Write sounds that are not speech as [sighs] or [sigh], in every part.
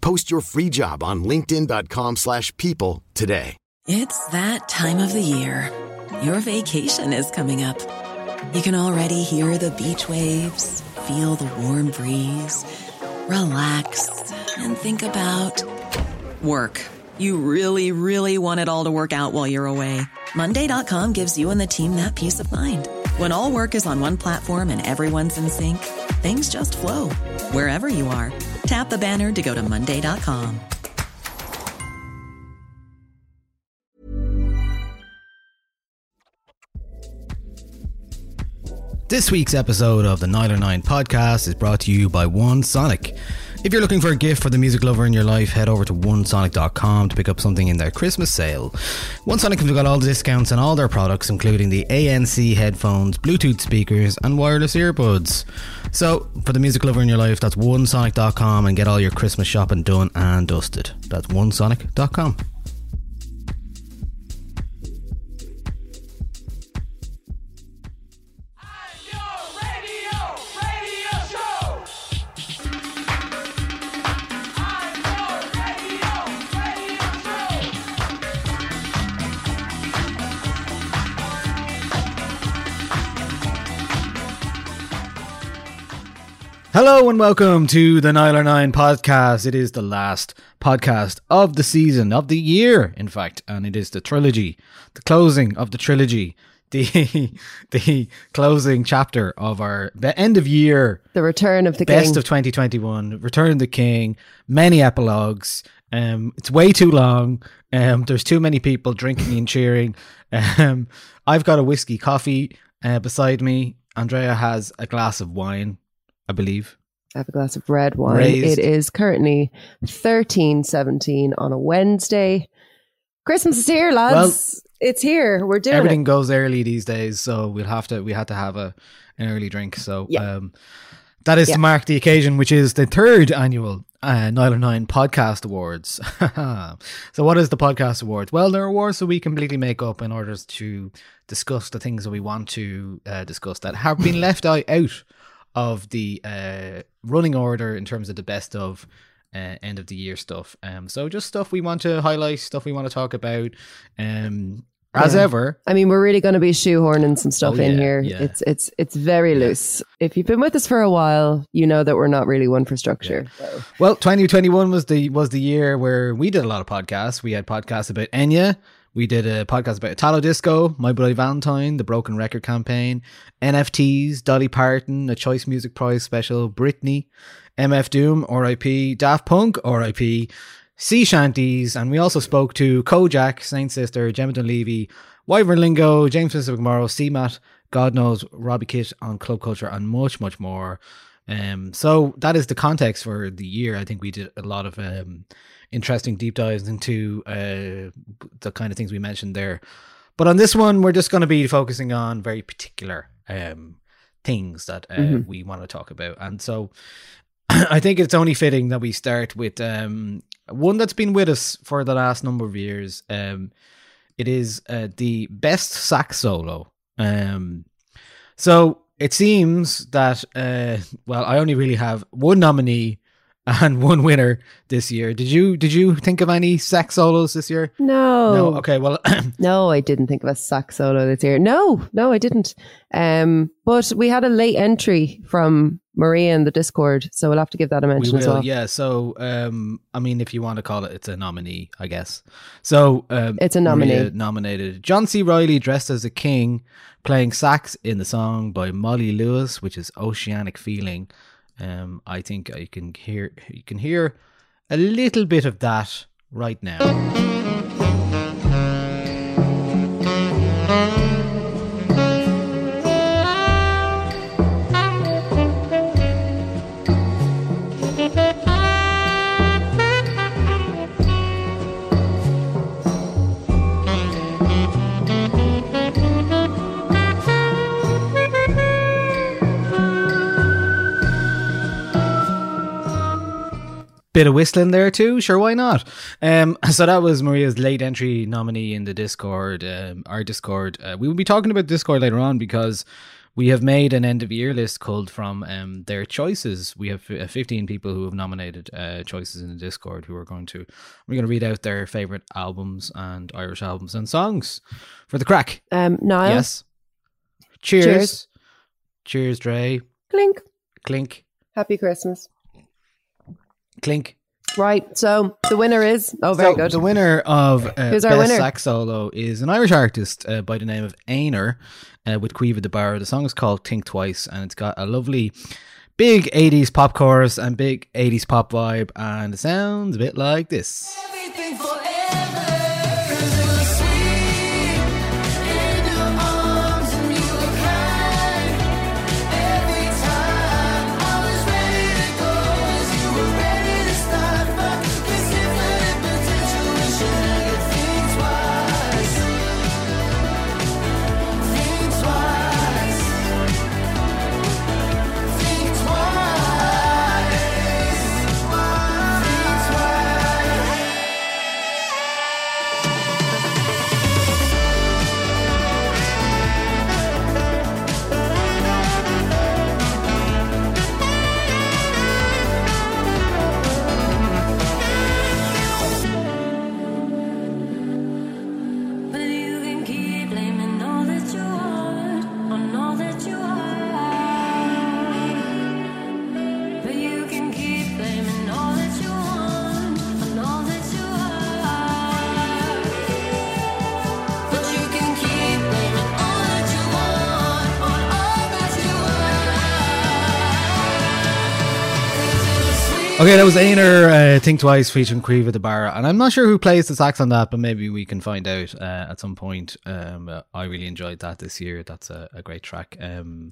Post your free job on linkedin.com/people slash people today. It's that time of the year. Your vacation is coming up. You can already hear the beach waves, feel the warm breeze, relax, and think about work. You really, really want it all to work out while you're away. Monday.com gives you and the team that peace of mind. When all work is on one platform and everyone's in sync, things just flow wherever you are. Tap the banner to go to Monday.com. This week's episode of the 909 podcast is brought to you by One Sonic. If you're looking for a gift for the music lover in your life, head over to onesonic.com to pick up something in their Christmas sale. OneSonic have got all the discounts on all their products, including the ANC headphones, Bluetooth speakers, and wireless earbuds. So, for the music lover in your life, that's onesonic.com and get all your Christmas shopping done and dusted. That's onesonic.com. Hello and welcome to the Nialler9 podcast. It is the last podcast of the season, of the year, in fact, and it is the trilogy, the closing of the trilogy, [laughs] the the closing chapter of our end of year, The return of the best king. of 2021, Return of the King, many epilogues. Um, it's way too long. Um, there's too many people drinking and cheering. Um, I've got a whiskey coffee uh, beside me. Andrea has a glass of wine, I believe. I have a glass of red wine. Raised. It is currently thirteen seventeen on a Wednesday. Christmas is here, lads. it's here. We're doing Everything it. goes early these days, so we'll have to we had to have a an early drink. So Yeah. um, that is Yeah. to mark the occasion, which is the third annual uh, Nialler9 Podcast Awards. [laughs] so, what is the Podcast Awards? Well, they're awards that we completely make up in order to discuss the things that we want to uh, discuss that have been [laughs] left out out of the uh, running order in terms of the best of uh, end of the year stuff. Um, so just stuff we want to highlight, stuff we want to talk about. Um, as Yeah. ever, I mean, we're really going to be shoehorning some stuff Oh, in yeah, here. yeah. It's it's it's very loose. If you've been with us for a while, you know that we're not really one for structure. So, Well, 2021 was the was the year where we did a lot of podcasts. We had podcasts about Enya. We did a podcast about Italo Disco, My Bloody Valentine, the Broken Record Campaign, NFTs, Dolly Parton, a Choice Music Prize special, Britney, MF Doom, RIP, Daft Punk, RIP, Sea Shanties, and we also spoke to Kojaque, Saint Sister, Gemma Dunleavy, Wyvern Lingo, James Smith McMorrow, CMAT, God knows, Robbie Kitt on Club Culture, and much, much more. Um, so that is the context for the year. I think we did a lot of um, interesting deep dives into uh, the kind of things we mentioned there. But on this one, we're just going to be focusing on very particular um, things that uh, we want to talk about. And so [clears throat] I think it's only fitting that we start with um, one that's been with us for the last number of years. Um, it is uh, the best sax solo. Um, so it seems that uh, well, I only really have one nominee, and [laughs] one winner this year. Did you did you think of any sax solos this year? No. No. Okay. Well, [clears throat] No, I didn't think of a sax solo this year. No, no, I didn't. Um, but we had a late entry from Maria in the Discord, so we'll have to give that a we mention as well. Yeah. So, um, I mean, if you want to call it, it's a nominee, I guess. So, um, It's a nominee. Maria nominated John C. Reilly dressed as a king, playing sax in the song by Molly Lewis, which is "Oceanic Feeling." Um, I think I can hear you can hear a little bit of that right now. Bit of whistling there too. Sure, why not? Um, [laughs] so that was Maria's late entry nominee in the Discord, um, our Discord. Uh, we will be talking about Discord later on because we have made an end of year list called from um, their choices. We have uh, 15 people who have nominated uh, choices in the Discord who are going to we're going to read out their favorite albums and Irish albums and songs for the crack. Um, Niall, Yes. Cheers. Cheers. Cheers, Dre. clink. Clink. Happy Christmas. Clink. Right, so the winner is oh, very So, good. The winner of uh, Who's Best winner? Sax Solo is an Irish artist uh, by the name of Ainer uh, with Quiva de Barra. The song is called Think Twice and it's got a lovely big 80s pop chorus and big 80s pop vibe and it sounds a bit like this. Okay, that was Ainer, uh, Think Twice featuring Quiva de Barra. And I'm not sure who plays the sax on that, but maybe we can find out uh, at some point. Um, I really enjoyed that this year. That's a, a great track. Um,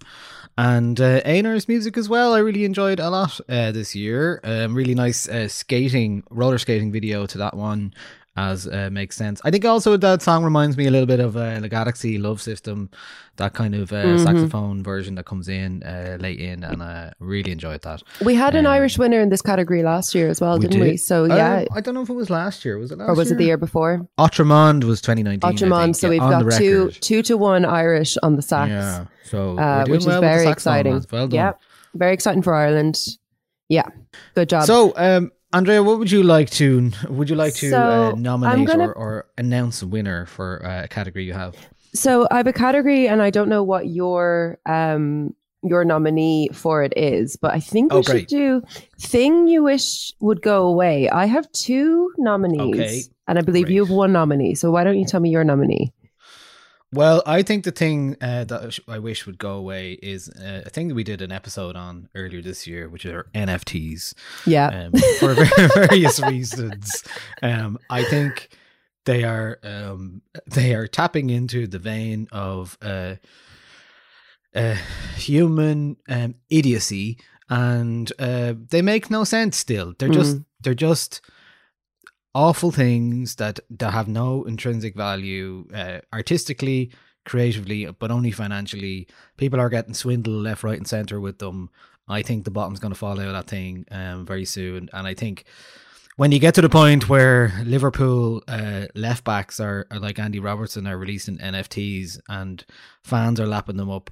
and uh, Ainer's music as well, I really enjoyed a lot uh, this year. Um, really nice uh, skating, roller skating video to that one. As uh, makes sense. I think also that song reminds me a little bit of uh, the Galaxy Love System, that kind of uh, Mm-hmm. saxophone version that comes in uh, late in, and I really enjoyed that. we had an Um, Irish winner in this category last year as well, didn't we? So yeah, I don't know if it was last year. Was it last or was year? it the year before? Otramond was 2019. Otramond. So yeah, we've got two two to one Irish on the sax, Yeah. So uh, which is well the very exciting. Well done. yeah, very exciting for Ireland. Yeah, good job. So, um, Andrea, what would you like to would you like to So, uh, nominate gonna- or, or announce a winner for uh, a category you have? So I have a category, and I don't know what your um your nominee for it is, but I think we Oh, should do thing you wish would go away. I have two nominees, Okay, and I believe you have one nominee. So why don't you tell me your nominee? Well, I think the thing uh, that I wish would go away is uh, a thing that we did an episode on earlier this year, which are NFTs. Yeah, um, for [laughs] various reasons. Um, I think they are um, they are tapping into the vein of uh, uh, human um, idiocy, and uh, they make no sense. Still, they're just they're just awful things that that have no intrinsic value uh, artistically creatively but only financially. People are getting swindled left right and center with them. I think the bottom's going to fall out of that thing um, very soon. And i think when you get to the point where liverpool uh, left backs are, are like andy robertson are releasing nfts and fans are lapping them up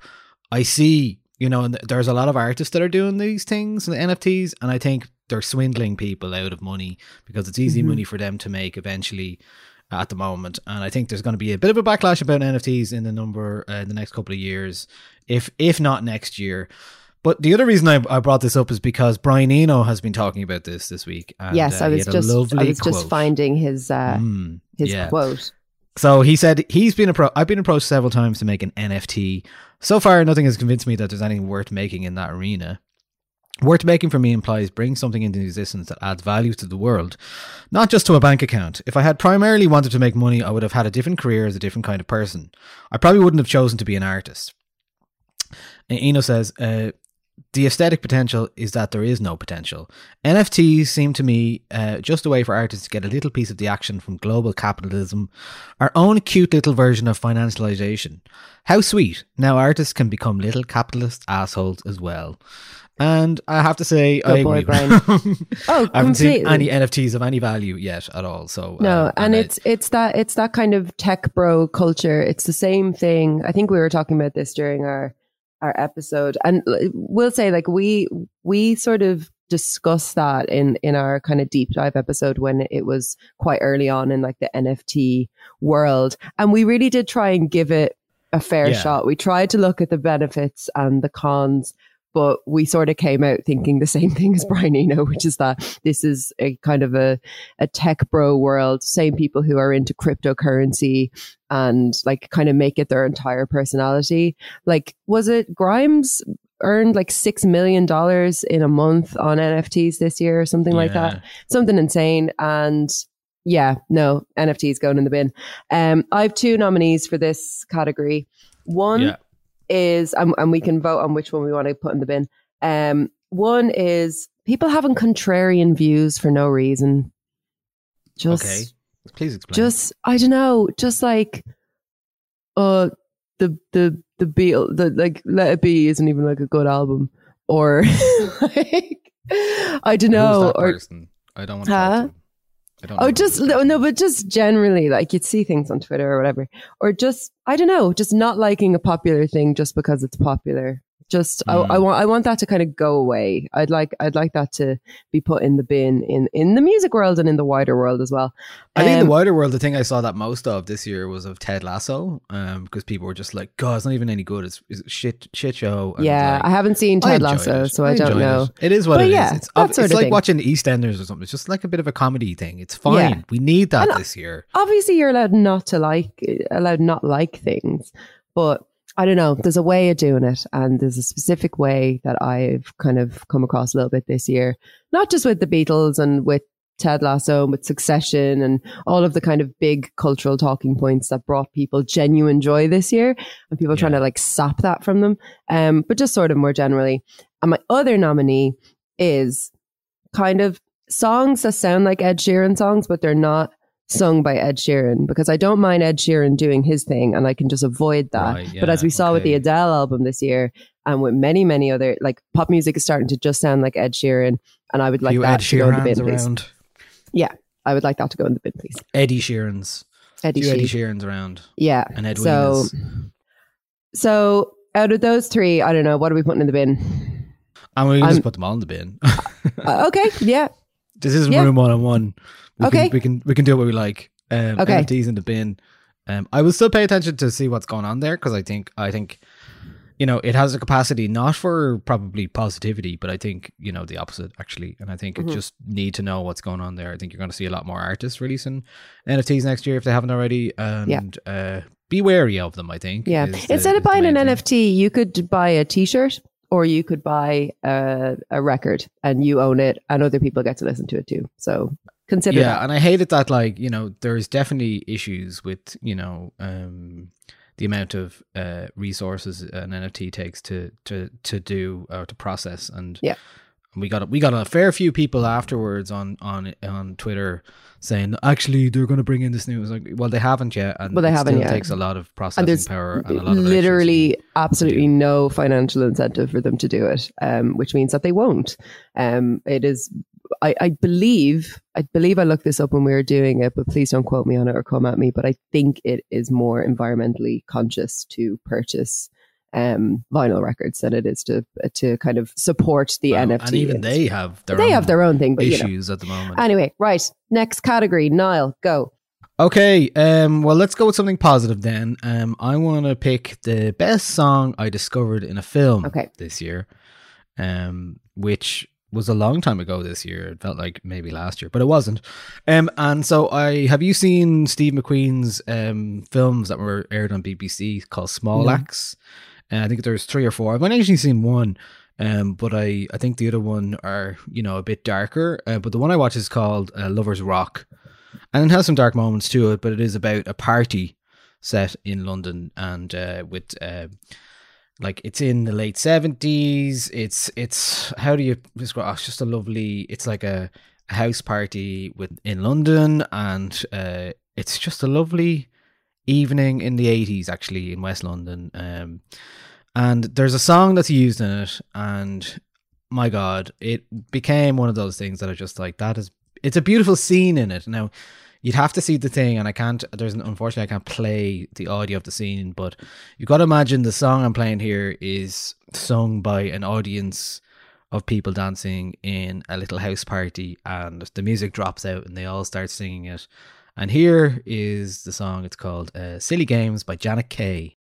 i see you know there's a lot of artists that are doing these things and the nfts and i think they're swindling people out of money because it's easy Mhm. money for them to make eventually at the moment. And I think there's going to be a bit of a backlash about NFTs in the number uh, in the next couple of years, if if not next year. But the other reason I, I brought this up is because Brian Eno has been talking about this this week. And, yes, uh, I was just I was just finding his uh, Mm, his yeah. quote. So he said he's been appro- I've been approached several times to make an NFT. So far, nothing has convinced me that there's anything worth making in that arena. Worth making for me implies bring something into existence that adds value to the world, not just to a bank account. If I had primarily wanted to make money, I would have had a different career as a different kind of person. I probably wouldn't have chosen to be an artist. Eno says, uh, the aesthetic potential is that there is no potential. NFTs seem to me uh, just a way for artists to get a little piece of the action from global capitalism, our own cute little version of financialization. How sweet. Now artists can become little capitalist assholes as well. And I have to say, Good I boy, agree. Brian. [laughs] Oh, I haven't seen any NFTs of any value yet at all. So No, uh, and I- it's it's that it's that kind of tech bro culture. It's the same thing. I think we were talking about this during our our episode, and we'll say like we we sort of discussed that in in our kind of deep dive episode when it was quite early on in like the NFT world, and we really did try and give it a fair Yeah. shot. We tried to look at the benefits and the cons. But we sort of came out thinking the same [laughs] thing as Brian Eno, which is that this is a kind of a a tech bro world, same people who are into cryptocurrency and like kind of make it their entire personality. Like, was it Grimes earned like six million dollars in a month on NFTs this year or something like that? Something insane. And yeah, no, NFTs going in the bin. Um, I have two nominees for this category. One Yeah. Is, um, and we can vote on which one we want to put in the bin. Um, one is people having contrarian views for no reason. Just, okay. Please explain. just I don't know, just like uh the the the Beatle the like Let It Be isn't even like a good album. Or [laughs] like I don't know. Or person? I don't want to. Huh? Talk to him. I don't oh just no, no, but just generally like you'd see things on Twitter or whatever. Or just I don't know, just not liking a popular thing just because it's popular. Just Mm. I, I want I want that to kind of go away. I'd like I'd like that to be put in the bin in in the music world and in the wider world as well. I think in Um, the wider world, the thing I saw that most of this year was of Ted Lasso, um, because people were just like, "God, it's not even any good. It's, it's shit, shit show." And yeah, like, I haven't seen Ted Lasso, it. so I, don't know. It. it is what But it is. yeah, It's, ob- it's like thing. watching EastEnders or something. It's just like a bit of a comedy thing. It's fine. Yeah. We need that And- this year. Obviously, you're allowed not to like allowed not like things, but I don't know. There's a way of doing it, and there's a specific way that I've kind of come across a little bit this year. Not just with the Beatles and with Ted Lasso and with Succession and all of the kind of big cultural talking points that brought people genuine joy this year, and people trying to like sap that from them. Um, but just sort of more generally. And my other nominee is kind of songs that sound like Ed Sheeran songs, but they're not sung by Ed Sheeran because I don't mind Ed Sheeran doing his thing and I can just avoid that. Right, but as we saw with the okay. Adele album this year and with many, many other, like pop music is starting to just sound like Ed Sheeran. And I would like that Ed to go in the bin, Sheerans please. around. I would like that to go in the bin, please. Eddie Sheerans. Eddie Few Eddie Sheerans around. Yeah. And Ed so, Wieners. so out of those three, I don't know, what are we putting in the bin? And we can I'm- just put them all in the bin. Uh, okay. Yeah. This isn't Yeah. room one on one. We Okay. Can, we can we can do what we like. Um, Okay. NFTs in the bin. Um, I will still pay attention to see what's going on there because I think I think you know it has a capacity not for probably positivity, but I think you know the opposite actually. And I think Mhm. it just need to know what's going on there. I think you're going to see a lot more artists releasing NFTs next year if they haven't already. And uh, be wary of them. I think. Yeah. is the- Instead of buying an thing. NFT, you could buy a T-shirt or you could buy a, a record and you own it, and other people get to listen to it too. So consider yeah that. and i hated that like you know there's definitely issues with you know um the amount of uh resources an nft takes to to to do or to process and Yeah. We got a, we got a fair few people afterwards on on on twitter saying actually they're going to bring in this new like well they haven't yet and Well, they it haven't yet. takes a lot of And processing there's power and a lot of literally absolutely no financial incentive for them to do it, um, which means that they won't. Um, it is, I, I believe, I believe I looked this up when we were doing it, but please don't quote me on it or come at me. But I think it is more environmentally conscious to purchase um, vinyl records than it is to to kind of support the Well, NFT. and even they have their they own have their own thing, but you know. issues at the moment. Anyway, right. Next category, Niall, go. Okay, um, well, let's go with something positive then. Um, I want to pick the best song I discovered in a film Okay. this year, um, which was a long time ago this year. It felt like maybe last year, but it wasn't. Um, and so I have you seen Steve McQueen's um films that were aired on BBC called Small No. Axe? I think there's three or four. I've only actually seen one. Um, but I, I think the other one are you know a bit darker. Uh, but the one I watch is called uh, Lovers Rock, and it has some dark moments to it. But it is about a party set in London and uh, with uh, like it's in the late seventies. It's it's how do you describe? Oh, it's just a lovely. It's like a, a house party with in London, and uh, it's just a lovely evening in the eighties, actually in West London. Um, and there's a song that's used in it, and my God, it became one of those things that are just like that is. It's a beautiful scene in it. Now, you'd have to see the thing, and I can't. There's unfortunately I can't play the audio of the scene, but you've got to imagine the song I'm playing here is sung by an audience of people dancing in a little house party, and the music drops out, and they all start singing it. And here is the song. It's called uh, "Silly Games" by Janet Kay.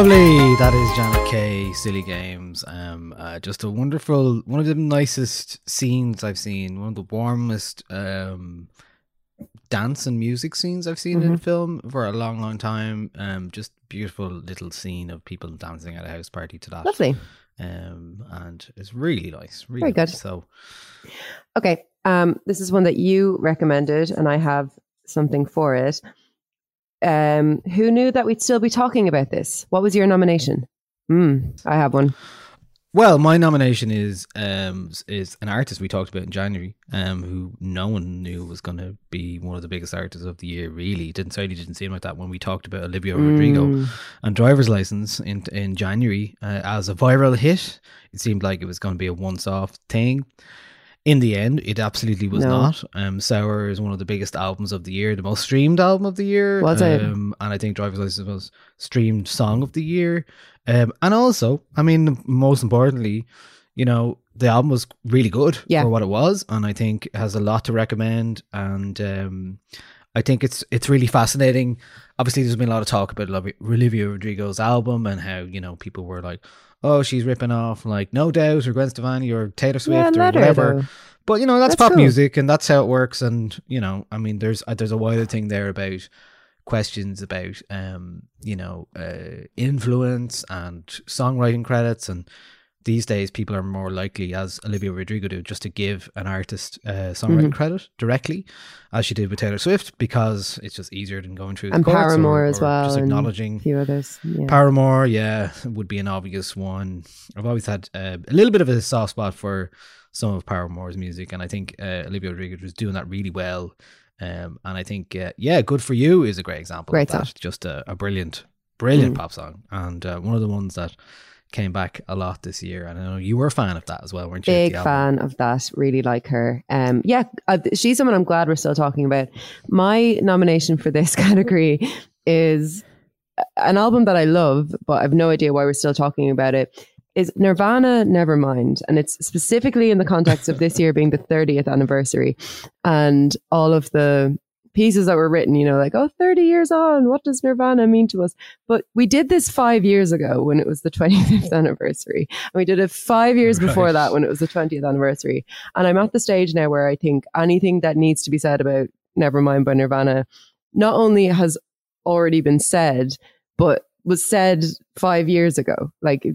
Lovely. That is Janet Kay, Silly Games. Um, uh, just a wonderful, one of the nicest scenes I've seen. One of the warmest um, dance and music scenes I've seen in film for a long, long time. Um, just beautiful little scene of people dancing at a house party to that. Lovely. Um, and it's really nice. Really Very good. nice. So Okay. Um, this is one that you recommended, and I have something for it. Um, who knew that we'd still be talking about this? What was your nomination? Hmm, I have one. Well, my nomination is um is an artist we talked about in January, um, who no one knew was going to be one of the biggest artists of the year. Really, didn't certainly didn't seem like that when we talked about Olivia Rodrigo Mm. and Driver's License in in January uh, as a viral hit. It seemed like it was going to be a once off thing. In the end, it absolutely was No. not. Um, Sour is one of the biggest albums of the year, the most streamed album of the year. Was it? Um, and I think Driver's License was streamed song of the year. Um, and also, I mean, most importantly, you know, the album was really good Yeah. for what it was, and I think it has a lot to recommend. And um, I think it's it's really fascinating. Obviously, there's been a lot of talk about Olivia Rodrigo's album and how you know people were like, "Oh, she's ripping off like No Doubt or Gwen Stefani or Taylor Swift or let her, whatever." though. But you know that's, That's pop cool. music, and that's how it works. And you know, I mean, there's uh, there's a wider thing there about questions about um you know uh influence and songwriting credits and these days people are more likely as olivia rodrigo did just to give an artist uh, songwriting Mhm. credit directly as she did with taylor swift because it's just easier than going through the And courts or- Paramore as or well, just acknowledging A few others. Yeah. Paramore, yeah, would be an obvious one. I've always had uh, a little bit of a soft spot for some of Paramore's music, and I think uh, Olivia Rodrigo was doing that really well. Um, and I think, uh, yeah, "Good for You" is a great example Great of that. song. Just a, a brilliant, brilliant Mm. pop song, and uh, one of the ones that came back a lot this year. And I know you were a fan of that as well, weren't you? Big fan of that. Really like her. Um, yeah, uh, she's someone I'm glad we're still talking about. My nomination for this [laughs] category is an album that I love, but I've no idea why we're still talking about it. is Nirvana Nevermind. And it's specifically in the context of this year being the 30th anniversary and all of the pieces that were written, you know, like, oh, 30 years on, what does Nirvana mean to us? But we did this five years ago when it was the [laughs] 25th anniversary. And we did it five years before that when it was the 20th anniversary. And I'm at the stage now where I think anything that needs to be said about Nevermind by Nirvana not only has already been said, but was said five years ago, like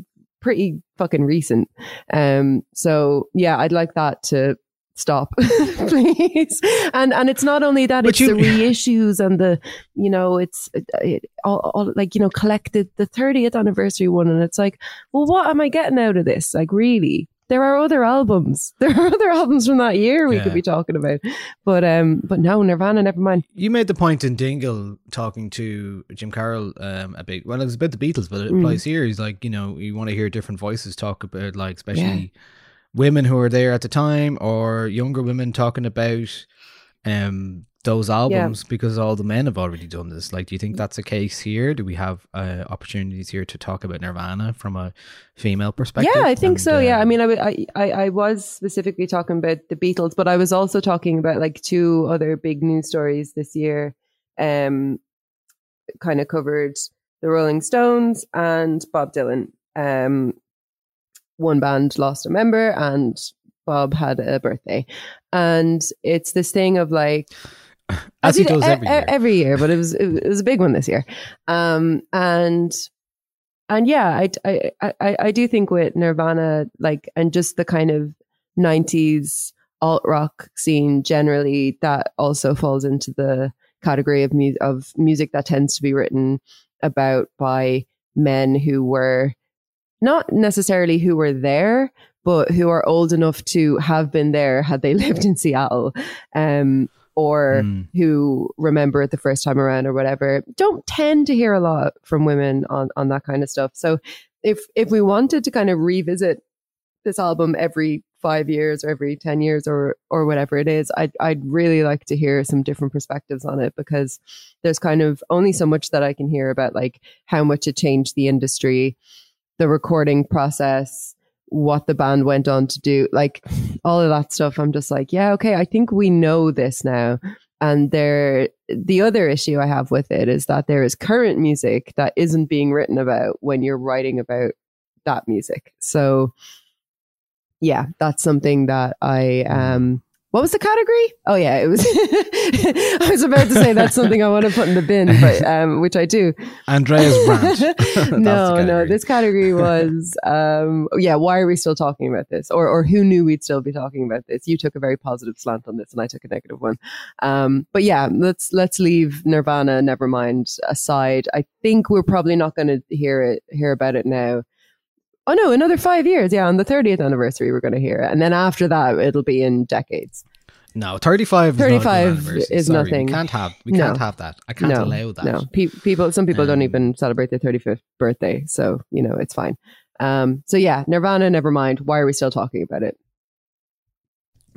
pretty fucking recent. Um, so yeah, I'd like that to stop, [laughs] please. And and it's not only that; But it's you- the [laughs] reissues and the you know it's it, it, all, all like you know collected the thirtieth anniversary one, and it's like, well, what am I getting out of this? Like, really? There are other albums. [laughs] There are other albums from that year we Yeah. could be talking about, but um, but no, Nirvana, never mind. You made the point in Dingle talking to Jim Carroll um, about well, it was about the Beatles, but it Mm. applies here. He's like, you know, you want to hear different voices talk about, like, especially women who were there at the time or younger women talking about um those albums because all the men have already done this. Like, do you think that's a case here? Do we have uh, opportunities here to talk about Nirvana from a female perspective? Yeah, I think And, so. yeah, I mean, i was specifically talking about the Beatles, but I was also talking about like two other big news stories this year. Um, kind of covered the Rolling Stones and Bob Dylan. Um, one band lost a member, and Bob had a birthday, and it's this thing of like as he does every year. every year, but it was it was a big one this year. Um, and and yeah, I I I I do think with Nirvana, like, and just the kind of '90s alt rock scene generally, that also falls into the category of mu- of music that tends to be written about by men who were not necessarily who were there, but who are old enough to have been there had they [laughs] lived in Seattle. Um, or Mm. who remember it the first time around or whatever don't tend to hear a lot from women on on that kind of stuff so if if we wanted to kind of revisit this album every five years or every 10 years or or whatever it is i'd, I'd really like to hear some different perspectives on it because there's kind of only so much that i can hear about like how much it changed the industry the recording process what the band went on to do like all of that stuff. I'm just like yeah okay i think we know this now. And there the other issue i have with it is that there is current music that isn't being written about when you're writing about that music. So yeah that's something that i um what was the category oh yeah it was [laughs] i was about to say that's something i want to put in the bin but [laughs] um which i do Andreas [laughs] the no, no. This category was, um, yeah. Why are we still talking about this, or or who knew we'd still be talking about this? You took a very positive slant on this, and I took a negative one. Um, but yeah, let's let's leave Nirvana, Nevermind aside. I think we're probably not going to hear it hear about it now. Oh no, another five years. Yeah, on the thirtieth anniversary, we're going to hear it, and then after that, it'll be in decades. No, 35 is not a is nothing. We can't have we No. can't have that. I can't no, allow that. No, Pe- people. Some people don't Um, even celebrate their thirty fifth birthday, so you know it's fine. Um, so yeah, Nirvana, never mind. Why are we still talking about it?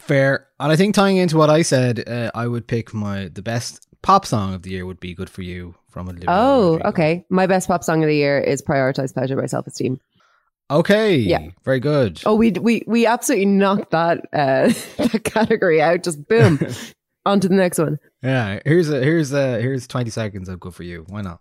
Fair. And I think tying into what I said, uh, I would pick my the best pop song of the year would be "Good for You" from Olivia Oh, Rodrigo. okay. My best pop song of the year is "Prioritize Pleasure" by Self Esteem. Okay. Yeah. Very good. Oh, we we we absolutely knocked that uh, [laughs] that category out. Just boom, [laughs] on to the next one. Yeah. Here's a here's a here's 20 seconds of "Good for You." Why not?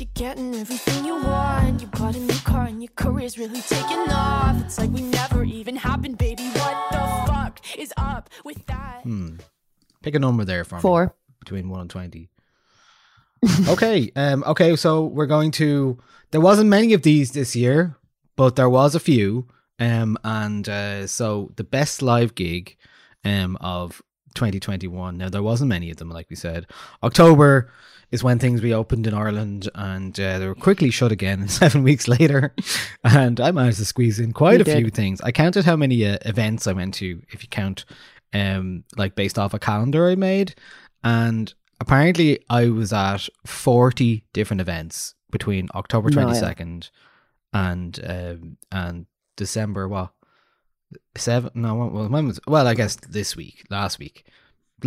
You're getting everything you want. You bought a new car and your career's really taking off. It's like we never even happened, baby. What the fuck is up with that? Hmm. Pick a number there for me. Four. between 1 and 20. [laughs] okay. Um okay, so we're going to there wasn't many of these this year, but there was a few. Um and uh so the best live gig um of 2021. Now there wasn't many of them, like we said. October is when things reopened in Ireland, and uh, they were quickly shut again [laughs] seven weeks later. And I managed to squeeze in quite You a few things. I counted how many uh, events I went to, if you count, um, like based off a calendar I made, and apparently I was at 40 different events between October Niall. 22nd and um, and December what seven no well when was well I guess this week last week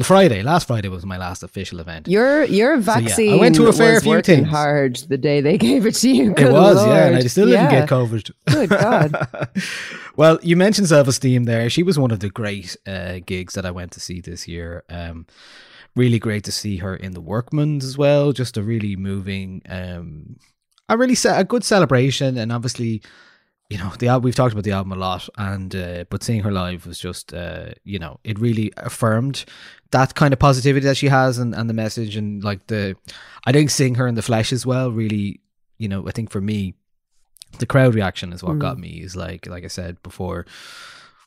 Friday last Friday was my last official event Your your yeah, I went to a fair few things. hard the day they [laughs] gave it to you. it Good was yeah and I Lord. still didn't Yeah. get COVID Good God. [laughs] well you mentioned self esteem there she was one of the great uh, gigs that I went to see this year um really great to see her in the Workman's as well just a really moving um a really ce- a good celebration and obviously you know the album we've talked about the album a lot and uh, but seeing her live was just uh, you know it really affirmed that kind of positivity that she has and, and the message and like the I think seeing her in the flesh as well really you know I think for me the crowd reaction is what got me is like like I said before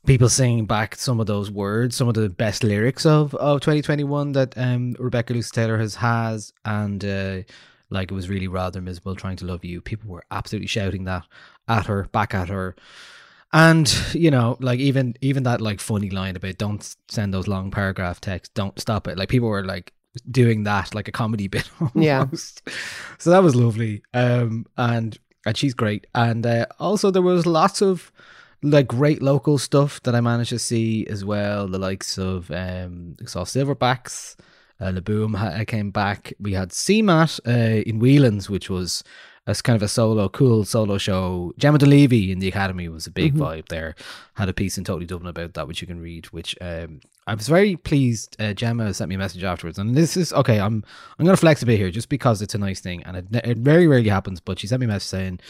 people singing back some of those words some of the best lyrics of of 2021 that um Rebecca Lucy Taylor has has and uh like it was really rather miserable trying to love you. People were absolutely shouting that at her back at her. And you know like even even that like funny line about don't send those long paragraph texts don't stop it. Like people were like doing that like a comedy [laughs] bit Yeah. so that was lovely. Um and and she's great. And uh, also there was lots of like great local stuff that I managed to see as well. The likes of um I saw Silverbacks uh, Laboom ha- came back. We had CMAT uh, in Whelan's which was as kind of a solo, cool solo show. Gemma Dunleavy in the Academy was a big vibe there. Had a piece in Totally Dublin about that, which you can read. Which um, I was very pleased. Uh, Gemma sent me a message afterwards, and this is okay. I'm I'm gonna flex a bit here, just because it's a nice thing, and it, it very rarely happens. But she sent me a message saying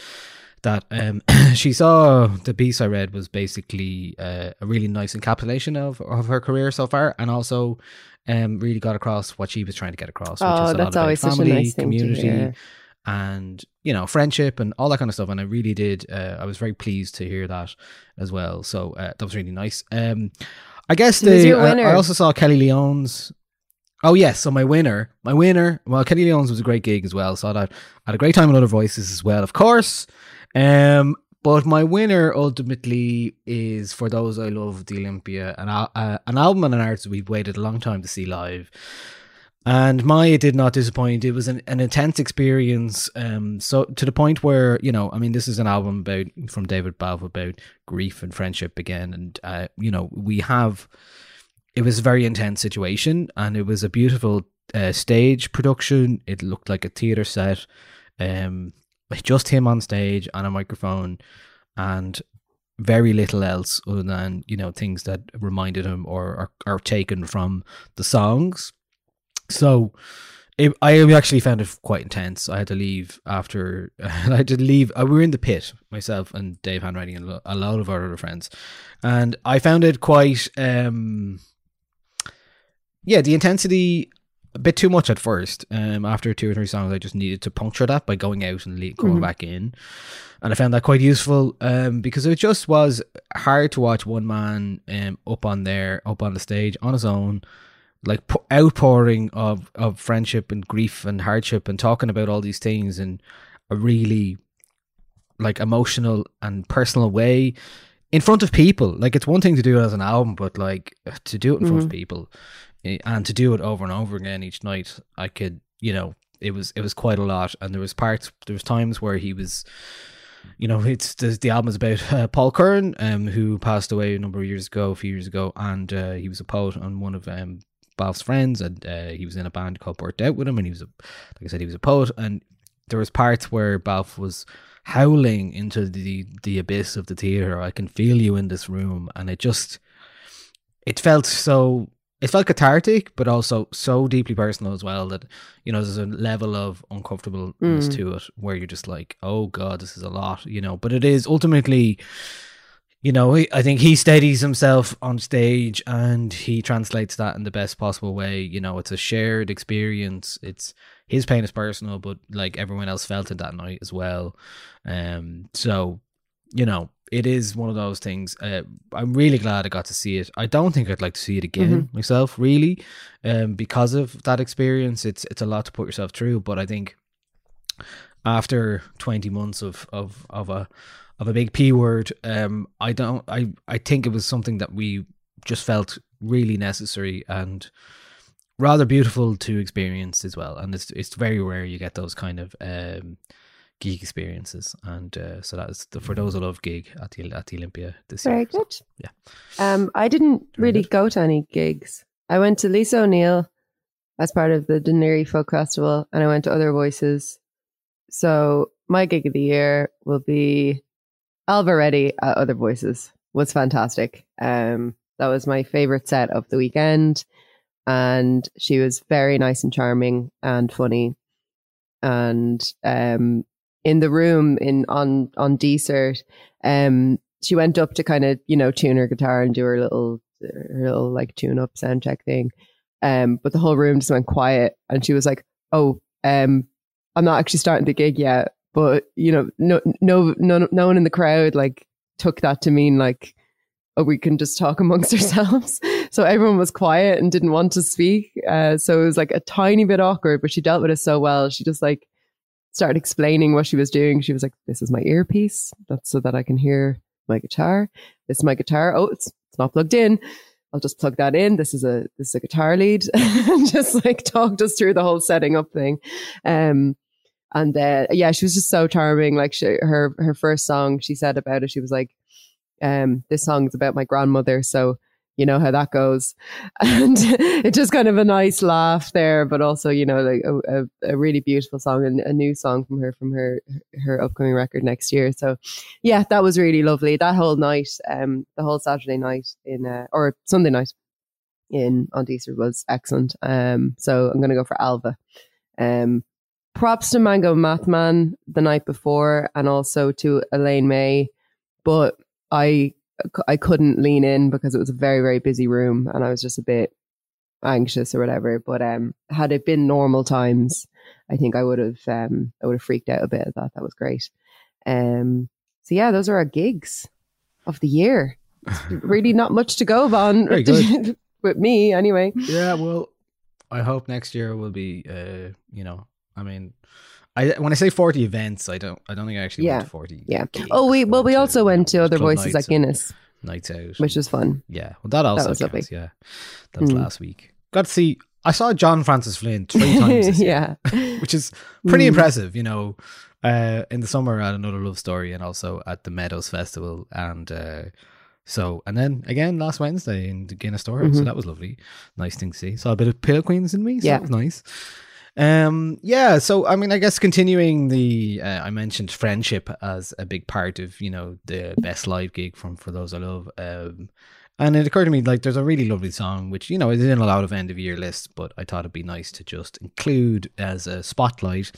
that um, [clears throat] she saw the piece I read was basically uh, a really nice encapsulation of, of her career so far, and also um, really got across what she was trying to get across. Which Oh, is a lot that's about always such a family, nice thing to community, hear. And you know friendship and all that kind of stuff. And I really did. Uh, I was very pleased to hear that as well. So uh, that was really nice. Um, I guess the I- I also saw Kelly Lee Owens. Oh yes, so my winner, my winner. Well, Kelly Lee Owens was a great gig as well. Saw that. Had a great time with other voices as well, of course. Um, but my winner ultimately is for those I love the Olympia, an uh, an album and an artist we've waited a long time to see live. And Maya did not disappoint. It was an, an intense experience. Um, so to the point where you know, I mean, this is an album about from David Balfe about grief and friendship again, and uh, you know, we have. It was a very intense situation, and it was a beautiful uh, stage production. It looked like a theater set. Um, just him on stage on a microphone, and very little else other than you know things that reminded him or are, are taken from the songs. So it, I actually found it quite intense. I had to leave after [laughs] I had to leave. uh, We were in the pit myself and Dave Handwriting and a lot of our other friends, and I found it quite. um Yeah, the intensity a bit too much at first. Um, after two or three songs, I just needed to puncture that by going out and le- coming back in, and I found that quite useful. Um, because it just was hard to watch one man um up on there, up on the stage on his own, like outpouring of of friendship and grief and hardship and talking about all these things in a really like emotional and personal way in front of people. Like it's one thing to do it as an album, but like to do it in front of people eh, and to do it over and over again each night, I could, you know, it was it was quite a lot. And there was parts, there was times where he was. You know, it's the, the album is about uh, Paul Curran, um, who passed away a number of years ago, a few years ago, and uh, he was a poet and one of um, Balfe's friends, and uh, he was in a band called Burnt Out with him, and he was a, like I said, he was a poet, and there was parts where Balf was howling into the the abyss of the theater. I can feel you in this room, and it just it felt so it felt cathartic, but also so deeply personal as well that you know there's a level of uncomfortableness to it where you're just like, oh god, this is a lot, you know. But it is ultimately you know, I think he steadies himself on stage and he translates that in the best possible way. You know, it's a shared experience. It's his pain is personal, but like everyone else felt it that night as well. Um, so you know, it is one of those things. Uh, I'm really glad I got to see it. I don't think I'd like to see it again myself, really, um, because of that experience. It's it's a lot to put yourself through, but I think after 20 months of of of a of a big p word, um, I don't. I I think it was something that we just felt really necessary and rather beautiful to experience as well. And it's it's very rare you get those kind of um, gig experiences. And uh, so that's the, for those who love gig at the at the Olympia this Very year. Very good. yeah. Um, I didn't Very really good. go to any gigs. I went to Lisa O'Neill as part of the Dún Laoghaire Folk Festival, and I went to Other Voices. So my gig of the year will be Ailbhe Reddy at Other Voices. Was fantastic. Um, that was my favorite set of the weekend, and she was very nice and charming and funny. And um, in the room in on on DCert, um, she went up to kind of you know tune her guitar and do her little her little like tune up sound check thing um but the whole room just went quiet and she was like oh um i'm not actually starting the gig yet but you know no no no no one in the crowd like took that to mean like oh we can just talk amongst [laughs] ourselves so everyone was quiet and didn't want to speak uh so it was like a tiny bit awkward but she dealt with it so well she just like started explaining what she was doing. She was like, "This is my earpiece. That's so that I can hear my guitar. This is my guitar. Oh, it's it's not plugged in. I'll just plug that in. This is a this is a guitar lead." [laughs] and just like talked us through the whole setting up thing. Um, and uh, yeah, she was just so charming. Like she, her her first song, she said about it. She was like, um, "This song is about my grandmother." So you know how that goes. [laughs] And it's just kind of a nice laugh there, but also, you know, like a, a, a really beautiful song and a new song from her from her her upcoming record next year. So yeah, that was really lovely. That whole night, um, the whole Saturday night in uh, or Sunday night in on was excellent. Um, so I'm gonna go for Ailbhe. Um props to Mango Mathman the night before and also to Elaine Mai. But I I couldn't lean in because it was a very very busy room and I was just a bit anxious or whatever. But um, had it been normal times, I think I would have um I would have freaked out a bit. I thought that was great. Um, so yeah, those are our gigs of the year. [laughs] really not much to go on [laughs] with me anyway. Yeah, well, I hope next year will be. Uh, you know, I mean, I when I say forty events, I don't. I don't think I actually Yeah, went to forty. Yeah. gigs. Oh, we well we also went to other voices at Guinness, nights out, which was fun. yeah. Well, that also was lovely. counts. Yeah, that was Mm. last week. Got to see. I saw John Francis Flynn three [laughs] times. This year, yeah. which is pretty Mm. impressive. You know, uh, in the summer at another love story, and also at the Meadows Festival, and uh, so and then again last Wednesday in the Guinness store. So Mhm. that was lovely, nice thing to see. Saw a bit of Pillow Queens in me. So Yeah. that was nice. Um, yeah. So I mean, I guess continuing the uh, I mentioned friendship as a big part of you know the best live gig from for those I love. Um, and it occurred to me like there's a really lovely song which you know is in a lot of end of year lists, but I thought it'd be nice to just include as a spotlight.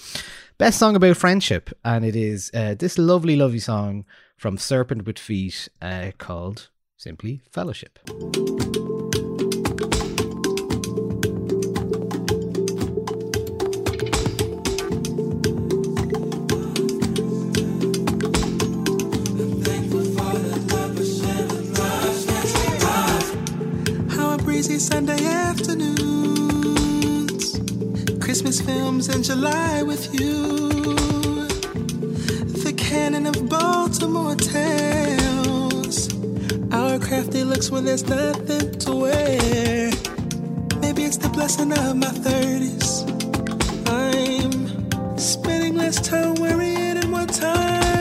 Best song about friendship, and it is uh, this lovely, lovely song from Serpent with Feet uh, called simply Fellowship. Breezy Sunday afternoons, Christmas films in July with you, the canon of Baltimore tales, our crafty looks when there's nothing to wear. Maybe it's the blessing of my thirties. I'm spending less time worrying and more time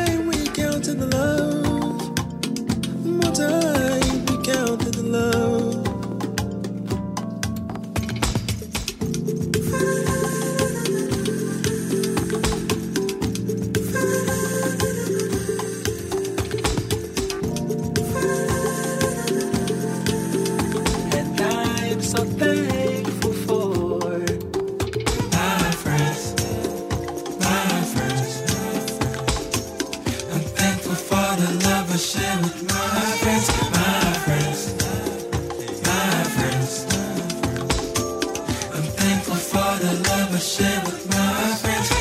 I'm thankful for the love I share with my friends.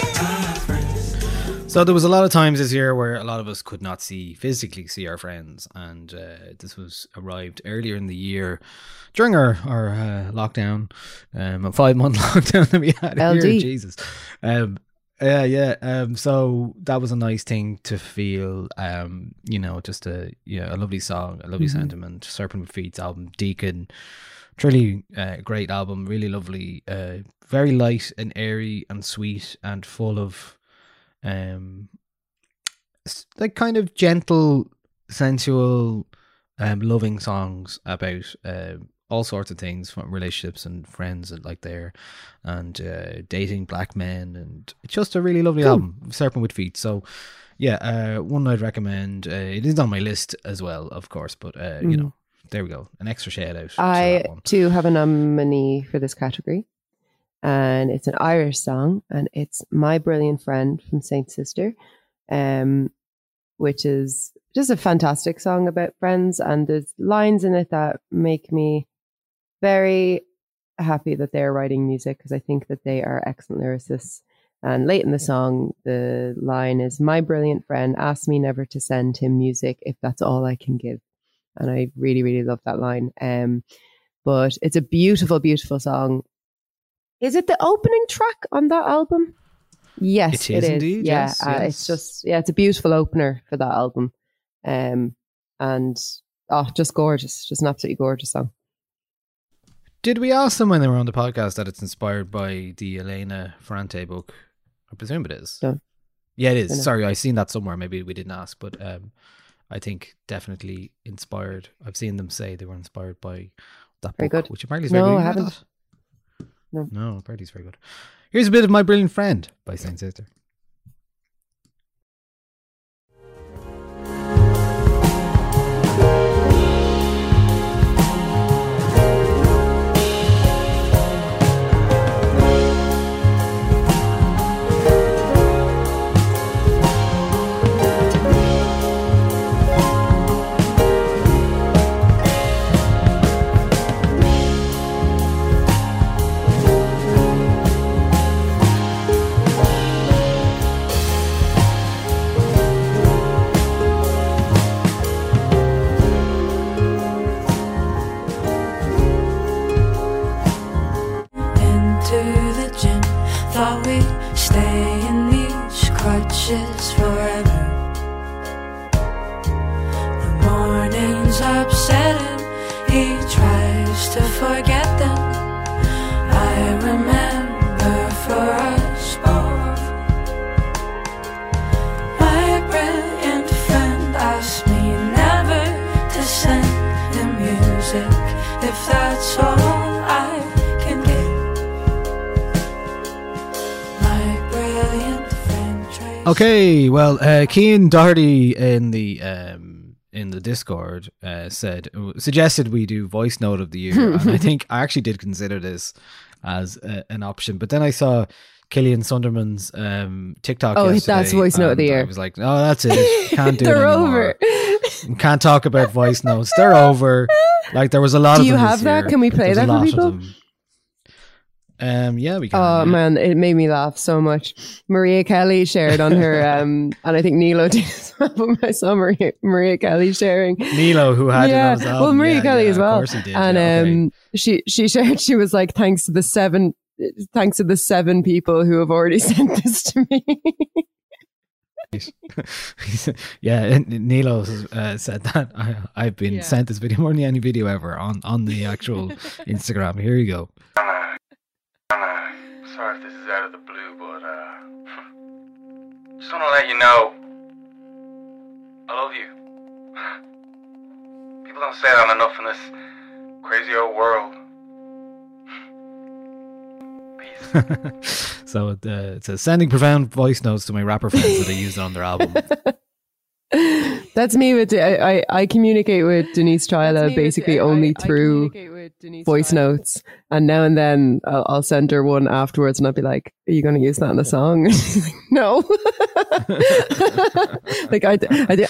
So there was a lot of times this year where a lot of us could not see physically see our friends, and uh, this was arrived earlier in the year during our our uh, lockdown, um, a five month [laughs] lockdown that we had LD. here. Jesus, um, yeah, yeah. Um, so that was a nice thing to feel. Um, you know, just a yeah, a lovely song, a lovely sentiment. Serpent with Feet's album, Deacon. Truly uh, great album, really lovely, uh, very light and airy and sweet and full of um like kind of gentle sensual um loving songs about uh, all sorts of things from relationships and friends and like there and uh, dating black men and it's just a really lovely album serpent with feet. So yeah uh one i'd recommend uh, it is on my list as well of course but uh you know there we go. An extra shout out I too have a nominee for this category, and it's an Irish song, and it's "My Brilliant Friend" from Saint Sister, um, which is just a fantastic song about friends, and there's lines in it that make me very happy that they're writing music because I think that they are excellent lyricists. And late in the song, the line is, "My brilliant friend asked me never to send him music if that's all I can give." and I really, really love that line. Um, but it's a beautiful, beautiful song. Is it the opening track on that album? Yes, It is it is. indeed, Yeah, yes, uh, yes. it's just yeah, it's a beautiful opener for that album, um, and oh, just gorgeous, just an absolutely gorgeous song. Did we ask them when they were on the podcast that it's inspired by the Elena Ferrante book? I presume it is. No. Yeah, it is. Dunno. Sorry, I've seen that somewhere. Maybe we didn't ask, but um, I think definitely inspired. I've seen them say they were inspired by that Very book, good. which apparently is very No, good. I haven't. [laughs] No. no, apparently it's very good. Here's a bit of my brilliant friend by Saint Sister. Crutches forever. The morning's upsetting. He tries to forget them. I remember for us both. My brilliant friend asked me never to send him music if that's all I Okay, well, uh, Kean Doherty in the um, in the Discord uh, said suggested we do voice note of the year, and I think [laughs] I actually did consider this as a, an option, but then I saw Killian Sundermann's um, TikTok. Oh, that's voice note of the year. I was like, oh, that's it. Can't do [laughs] it They're anymore. over. Can't talk about voice notes. They're over. [laughs] Like there was a lot Do of you have that? Can we play There's that for lot of people? Them. Um, yeah, we can. Oh yeah. man, it made me laugh so much. Maria Kelly shared on her, [laughs] um, and I think Nilo did as well. [laughs] But I saw Maria, Maria Kelly sharing. Nilo, who had it yeah, on his album. well, Maria Yeah, Kelly yeah, as of well. course he did, and yeah, okay. um, she she shared. She was like, "Thanks to the seven, thanks to the seven people who have already [laughs] sent this to me." yeah, Nilo uh, said that I, I've been Yeah. sent this video more than any video ever on on the actual Instagram. Here you go. I'm sorry if this is out of the blue, but uh, [laughs] just want to let you know I love you. [laughs] People don't say that enough in this crazy old world. Peace. [laughs] so uh, it says sending profound voice notes to my rapper friends that I used on their album. That's me with I, I, I communicate with Denise Chaila basically only through voice notes, and now and then I'll, I'll send her one afterwards, and I'll be like, "Are you going to use that in the song?" [laughs] And she's like, "No." [laughs] like I, d- I, d-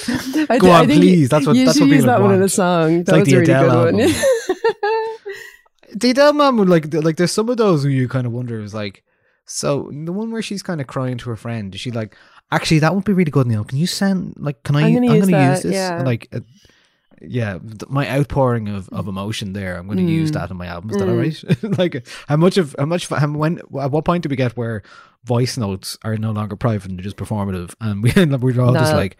I, Go d- I on, think please. That's what- you that's should what use people that one in a want. song. That like was the a really Adele good one. album. [laughs] the Adele man would like like there's some of those who you kind of wonder is like So the one where she's kind of crying to her friend, is she like, actually, that would be really good, Neil. Can you send like, can I? I'm gonna use that, this. yeah. Like, uh, yeah, my outpouring of, of emotion there. I'm going to use Mm. that in my album. Is that all right? [laughs] like, how much of how much how, when at what point do we get where voice notes are no longer private and they're just performative, and we [laughs] we're all just like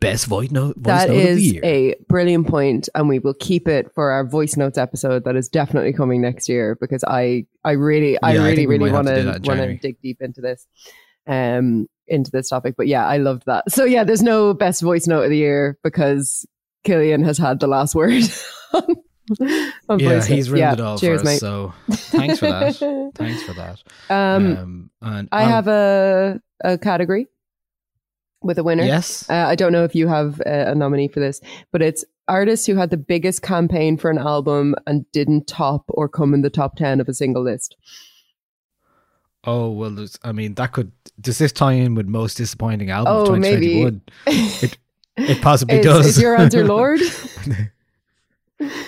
best voice note voice That note of the is year. a brilliant point, and we will keep it for our voice notes episode that is definitely coming next year because I, I really, I Yeah, really, we really want to do to that in want to dig deep into this, um, into this topic. But yeah, I loved that. So yeah, there's no best voice note of the year because Killian has had the last word. [laughs] yeah, he's ruined Yeah, it all cheers, for us. mate. So thanks for that. [laughs] thanks for that. Um, and I um, have a a category with a winner. yes. Uh, I don't know if you have a, a nominee for this, but it's artists who had the biggest campaign for an album and didn't top or come in the top 10 of a single list. Oh well, I mean that could does this tie in with most disappointing album of Oh, 2021? [laughs] It it possibly is, does. is your answer Lorde? [laughs]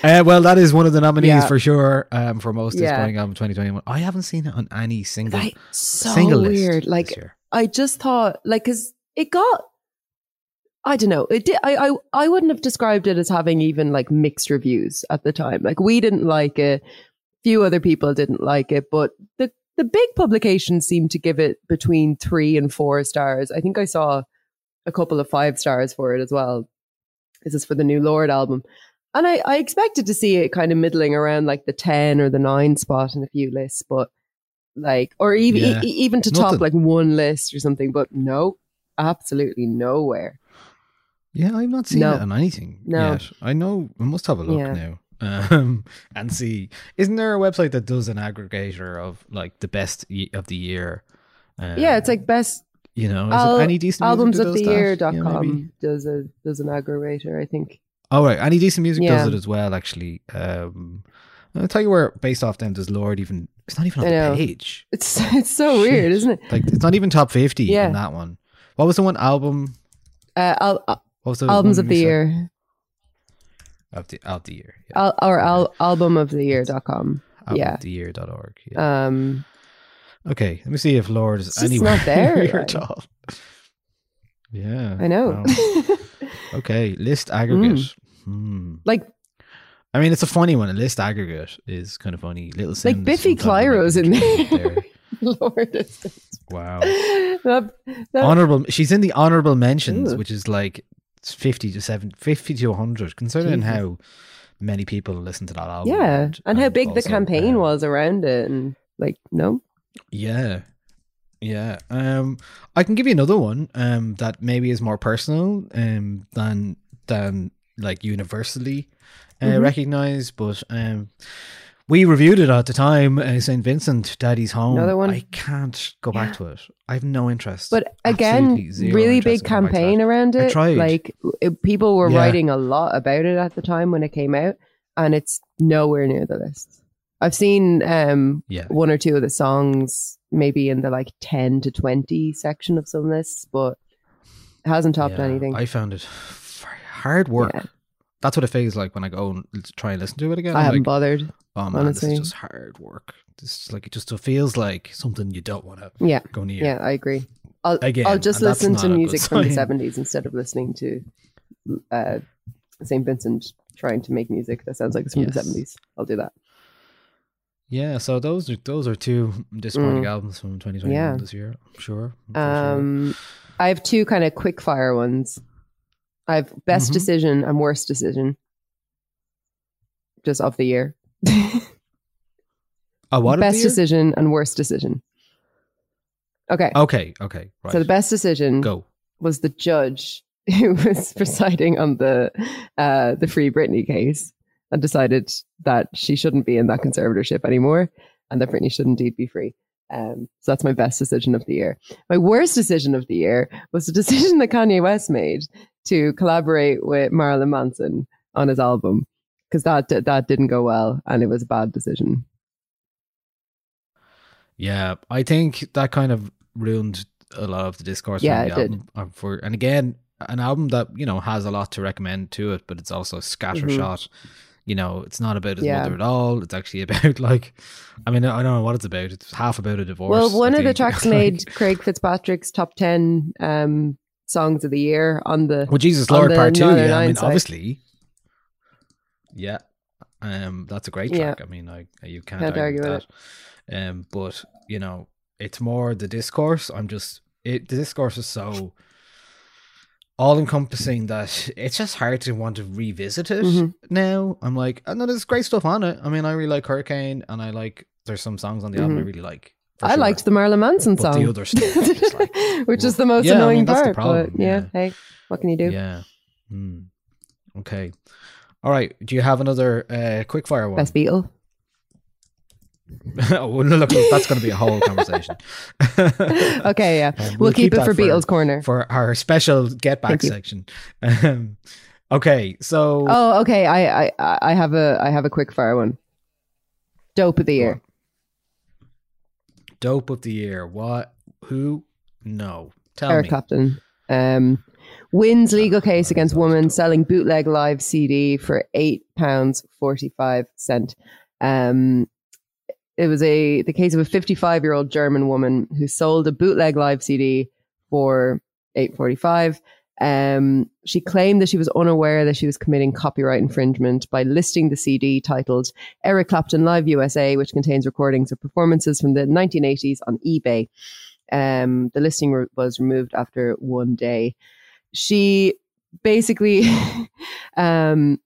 uh, well, that is one of the nominees Yeah. for sure um, for most Yeah. disappointing album 2021. I haven't seen it on any single Like, so single list weird. Like. I just thought, like, because it got, I don't know, it did. I, I I wouldn't have described it as having even like mixed reviews at the time. Like, we didn't like it. Few other people didn't like it, but the the big publications seemed to give it between three and four stars. I think I saw a couple of five stars for it as well. This is for the new Lorde album. And I, I expected to see it kind of middling around like the 10 or the 9 spot in a few lists, but like, or even, Yeah. e- even to Nothing. top like one list or something, but no, absolutely nowhere. Yeah, I've not seen No. it on anything No. yet. I know I must have a look Yeah. now. Um, [laughs] and see, isn't there a website that does an aggregator of like the best of the year? Um, yeah, it's like best you know, is al- it any decent albums music of the does that? year dot Yeah, com maybe. does a does an aggregator, I think. Oh right, any decent music Yeah. does it as well. Actually, um, I'll tell you where based off them does Lorde even. It's not even on the page. It's [laughs] it's so weird, isn't it? Like it's not even top fifty Yeah. in that one. What was the one album? Uh, al- al- What was the albums of the year. Of the of the year. Yeah. Al- or al- album of the year.com. Album yeah. of the year.org. Yeah. Um, okay, let me see if Lorde is It's anywhere not [laughs] there, near like. at all. Yeah, I know. wow. [laughs] Okay, list aggregate. Mm. Hmm. like I mean, it's a funny one. A list aggregate is kind of funny. Little like Biffy Clyro's in there. [laughs] Lorde, it's- Wow. that, that- honorable. She's in the honorable mentions, Ooh. which is like fifty to seven, fifty to hundred. Considering Jesus. how many people listen to that album, yeah, and how big the campaign um, was around it, and like no, Yeah. Yeah. Um I can give you another one um that maybe is more personal um than than like universally uh, Mhm. recognized but um we reviewed it at the time uh, St Vincent Daddy's Home Another one? I can't go back to it I have no interest but again, really big in going back to campaign around I it. tried. Like it, people were Yeah. writing a lot about it at the time when it came out, and it's nowhere near the list. I've seen um yeah one or two of the songs maybe in the like 10 to 20 section of some lists, but it hasn't topped Yeah, anything. I found it hard work Yeah. that's what it feels like when I go and try and listen to it again I I'm haven't like, bothered. oh man this honestly. is just hard work this is like it just feels like something you don't want to Yeah. go near Yeah, I agree. I'll, Again, I'll just listen to music from the 70s instead of listening to uh, St. Vincent trying to make music that sounds like it's from the 70s. I'll do that. Yeah, so those are those are two disappointing Mm. albums from 2021 Yeah. this year. I'm sure. for Um, I have two kind of quick fire ones. I have best Mhm. decision and worst decision, just of the year. sure. Oh, what best decision and worst decision. Okay, Okay, okay, right. so the best decision Go. was the judge [laughs] who was presiding on the uh, the Free Britney case and decided that she shouldn't be in that conservatorship anymore and that Britney should indeed be free. Um, so that's my best decision of the year. My worst decision of the year was the [laughs] decision that Kanye West made to collaborate with Marilyn Manson on his album because that that didn't go well and it was a bad decision. Yeah, I think that kind of ruined a lot of the discourse. Yeah, the it did. album. um, For and again, an album that you know has a lot to recommend to it, but it's also scattershot you know, it's not about his Yeah. mother at all. It's actually about [laughs] like, I mean, I don't know what it's about. It's half about a divorce. Well, one I of the [laughs] tracks Like, made Craig Fitzpatrick's top ten um, songs of the year on the. Well, Jesus Lord Part Two. Yeah, I mean, side. obviously. Yeah, um, that's a great Yeah. track. I mean, I you can't, Can't argue, argue with that. Um, but you know, it's more the discourse. I'm just it. The discourse is so all encompassing that it's just hard to want to revisit it Mhm. now. I'm like, oh, no, there's great stuff on it. I mean, I really like Hurricane, and I like there's some songs on the album I Mhm. really like. I sure. liked the Marilyn Manson But song. the other stuff like, [laughs] which is the most yeah, I annoying mean, that's the part. problem, but yeah, yeah. hey, what can you do? Yeah. Hmm. Okay. All right. Do you have another uh, quick fire one? Best Beatle. [laughs] oh, well, no, look, that's going to be a whole conversation. [laughs] Okay, yeah, Um, we'll, keep, it for Beatles corner. for our special get back section. Um, okay, so Oh, okay. I, I, I have a, I have a quick fire one. Dope of the year. dope of the year. What? Who? No. Tell Eric me. Clapton. Um, wins legal case against woman selling bootleg live CD for eight pounds forty five cent. Um, it was a the case of a fifty five year old German woman who sold a bootleg live CD for eight forty five. Um, she claimed that she was unaware that she was committing copyright infringement by listing the CD titled Eric Clapton Live USA, which contains recordings of performances from the 1980s on eBay. Um, the listing re- was removed after one day. She basically, [laughs] um,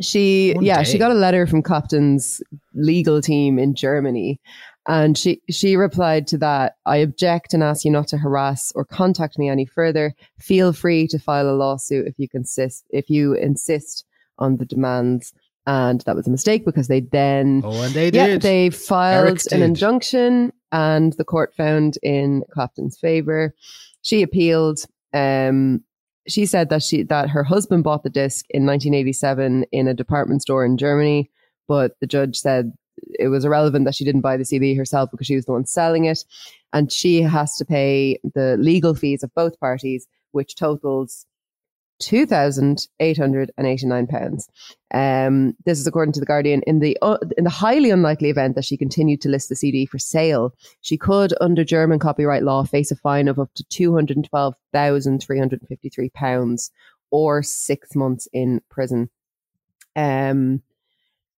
she One yeah, she got a letter from Clapton's legal team in Germany, and she she replied to that. I object and ask you not to harass or contact me any further. Feel free to file a lawsuit if you consist if you insist on the demands. And that was a mistake because they then Oh, and they yeah, did. they filed an injunction, and the court found in Clapton's favor. She appealed. Um, she said that she that her husband bought the disc in 1987 in a department store in Germany, but the judge said it was irrelevant that she didn't buy the CD herself because she was the one selling it, and she has to pay the legal fees of both parties, which totals two thousand eight hundred and eighty nine pounds. Um, this is according to the Guardian. In the uh, in the highly unlikely event that she continued to list the CD for sale, she could, under German copyright law, face a fine of up to two hundred twelve thousand three hundred fifty three pounds or six months in prison. Um,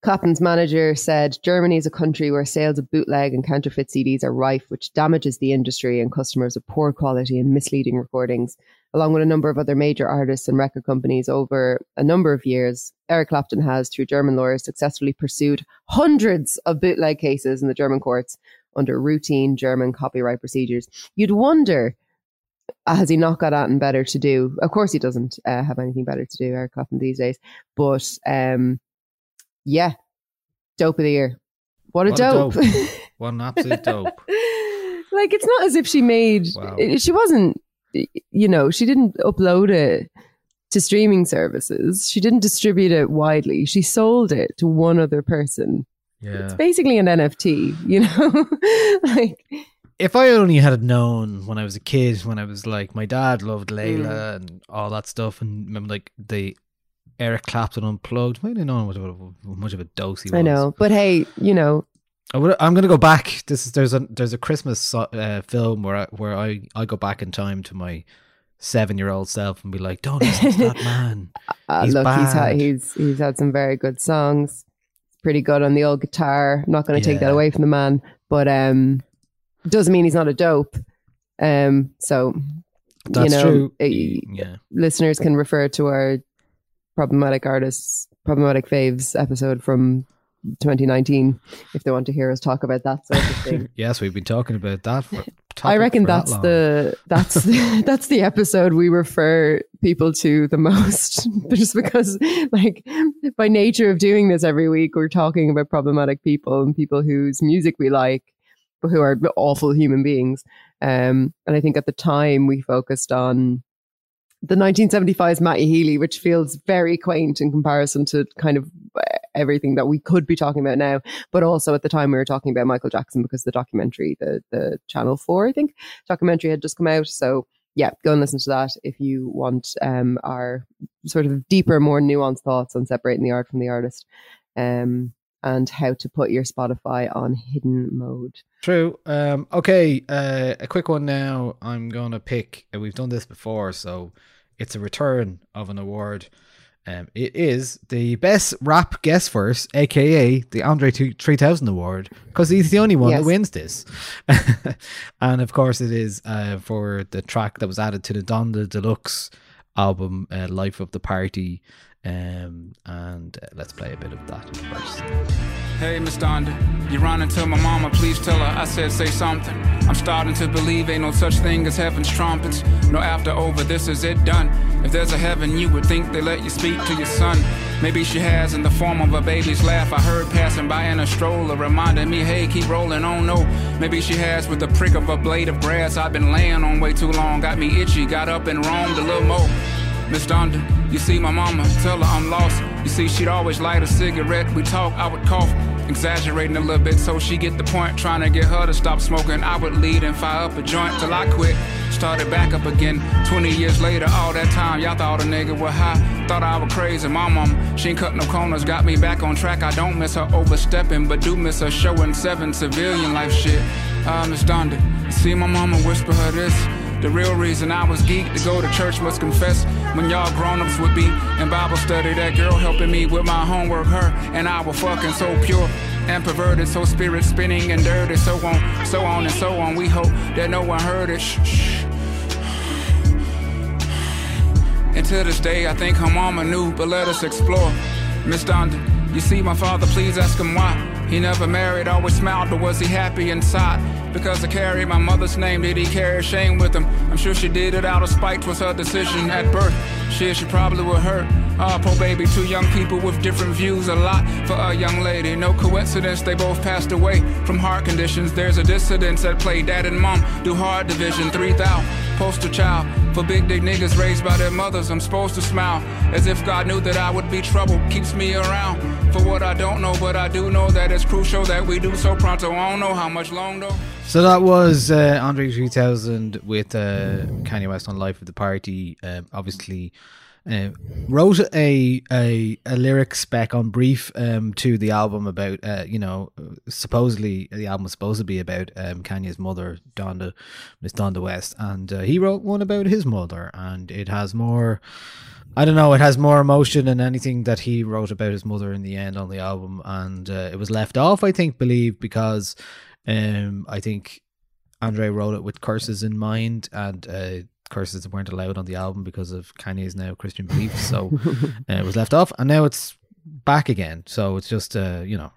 Clapton's manager said Germany is a country where sales of bootleg and counterfeit CDs are rife, which damages the industry and customers of poor quality and misleading recordings. Along with a number of other major artists and record companies over a number of years, Eric Clapton has, through German lawyers, successfully pursued hundreds of bootleg cases in the German courts under routine German copyright procedures. You'd wonder, has he not got anything better to do? Of course, he doesn't uh, have anything better to do, Eric Clapton, these days. But um, yeah, dope of the year. What a What a dope. dope. [laughs] What an absolute dope. like, it's not as if she made, Wow. she wasn't, you know, she didn't upload it to streaming services. She didn't distribute it widely. She sold it to one other person. Yeah. It's basically an NFT, you know? [laughs] like, if I only had known when I was a kid, when I was like, my dad loved Layla Mm. and all that stuff, and remember like the Eric Clapton unplugged. Might have known what a, much of a dose he was. I know. But hey, you know, I I'm going to go back. This is there's a there's a Christmas uh, film where I, where I I go back in time to my seven year old self and be like, don't listen to that [laughs] man. uh, He's look, he's had, he's, he's had some very good songs. Pretty good on the old guitar. I'm not going to take that away from the man, but um, doesn't mean he's not a dope. Um, so That's you know, true. uh, yeah. listeners can refer to our problematic artists, problematic faves episode from 2019 if they want to hear us talk about that sort of thing. [laughs] yes, we've been talking about that. For, I reckon that that's long. the that's the, [laughs] that's the episode we refer people to the most, [laughs] just because like by nature of doing this every week, we're talking about problematic people and people whose music we like, but who are awful human beings. Um, and I think at the time we focused on the 1975's Matty Healy, which feels very quaint in comparison to kind of everything that we could be talking about now. But also at the time we were talking about Michael Jackson because the documentary, the the Channel Four, I think, documentary had just come out. So yeah, go and listen to that if you want um, our sort of deeper, more nuanced thoughts on separating the art from the artist um, and how to put your Spotify on hidden mode. True. Um, okay, uh, a quick one now. I'm gonna pick. uh, We've done this before, so it's a return of an award. Um, it is the best rap guest verse, aka the Andre two- 3000 award, because he's the only one Yes. that wins this. [laughs] and of course, it is uh, for the track that was added to the Donda Deluxe album, uh, "Life of the Party." Um, and uh, let's play a bit of that first. Hey, Miss Donda, you're running to my mama, please tell her I said say something. I'm starting to believe ain't no such thing as heaven's trumpets. No after over, this is it done. If there's a heaven, you would think they let you speak to your son. Maybe she has in the form of a baby's laugh. I heard passing by in a stroller, reminding me, hey, keep rolling on. No, maybe she has with the prick of a blade of grass. I've been laying on way too long, got me itchy, got up and roamed a little more. Miss Donda, you see my mama, tell her I'm lost. You see, she'd always light a cigarette. We talk, I would cough, exaggerating a little bit so she get the point. Trying to get her to stop smoking. I would lead and fire up a joint till I quit. Started back up again. 20 years later, all that time, y'all thought a nigga was high. Thought I was crazy. My mom, she ain't cut no corners, got me back on track. I don't miss her overstepping, but do miss her showing seven civilian life shit. Ah, Miss Donda, see my mama whisper her this. The real reason I was geeked to go to church was confess when y'all grown-ups would be in Bible study. That girl helping me with my homework, her and I were fucking so pure and perverted, so spirit spinning and dirty, so on, so on and so on. We hope that no one heard it. Shh, shh. And to this day, I think her mama knew, but let us explore. Miss Donda, you see my father, please ask him why. He never married, always smiled, but was he happy inside? Because I carry my mother's name, did he carry shame with him? I'm sure she did it out of spite, was her decision at birth. Shit, she probably would hurt. Ah, poor baby, two young people with different views, a lot for a young lady. No coincidence, they both passed away from heart conditions. There's a dissidence at play. Dad and mom do hard division, 3,000 poster child for big dick niggas raised by their mothers. I'm supposed to smile as if God knew that I would be trouble. Keeps me around for what I don't know, but I do know that it's crucial that we do so pronto. I don't know how much long though. So that was uh, Andre 3000 with uh, Kanye West on Life of the Party. Um, obviously, uh, wrote a, a a lyric spec on brief um, to the album about uh, you know supposedly the album was supposed to be about um, Kanye's mother Donda Miss Donda West and uh, he wrote one about his mother and it has more I don't know it has more emotion than anything that he wrote about his mother in the end on the album and uh, it was left off I think believe because um, I think Andre wrote it with curses in mind, and uh, curses weren't allowed on the album because of Kanye's now Christian beliefs. So uh, it was left off, and now it's back again. So it's just, uh, you know,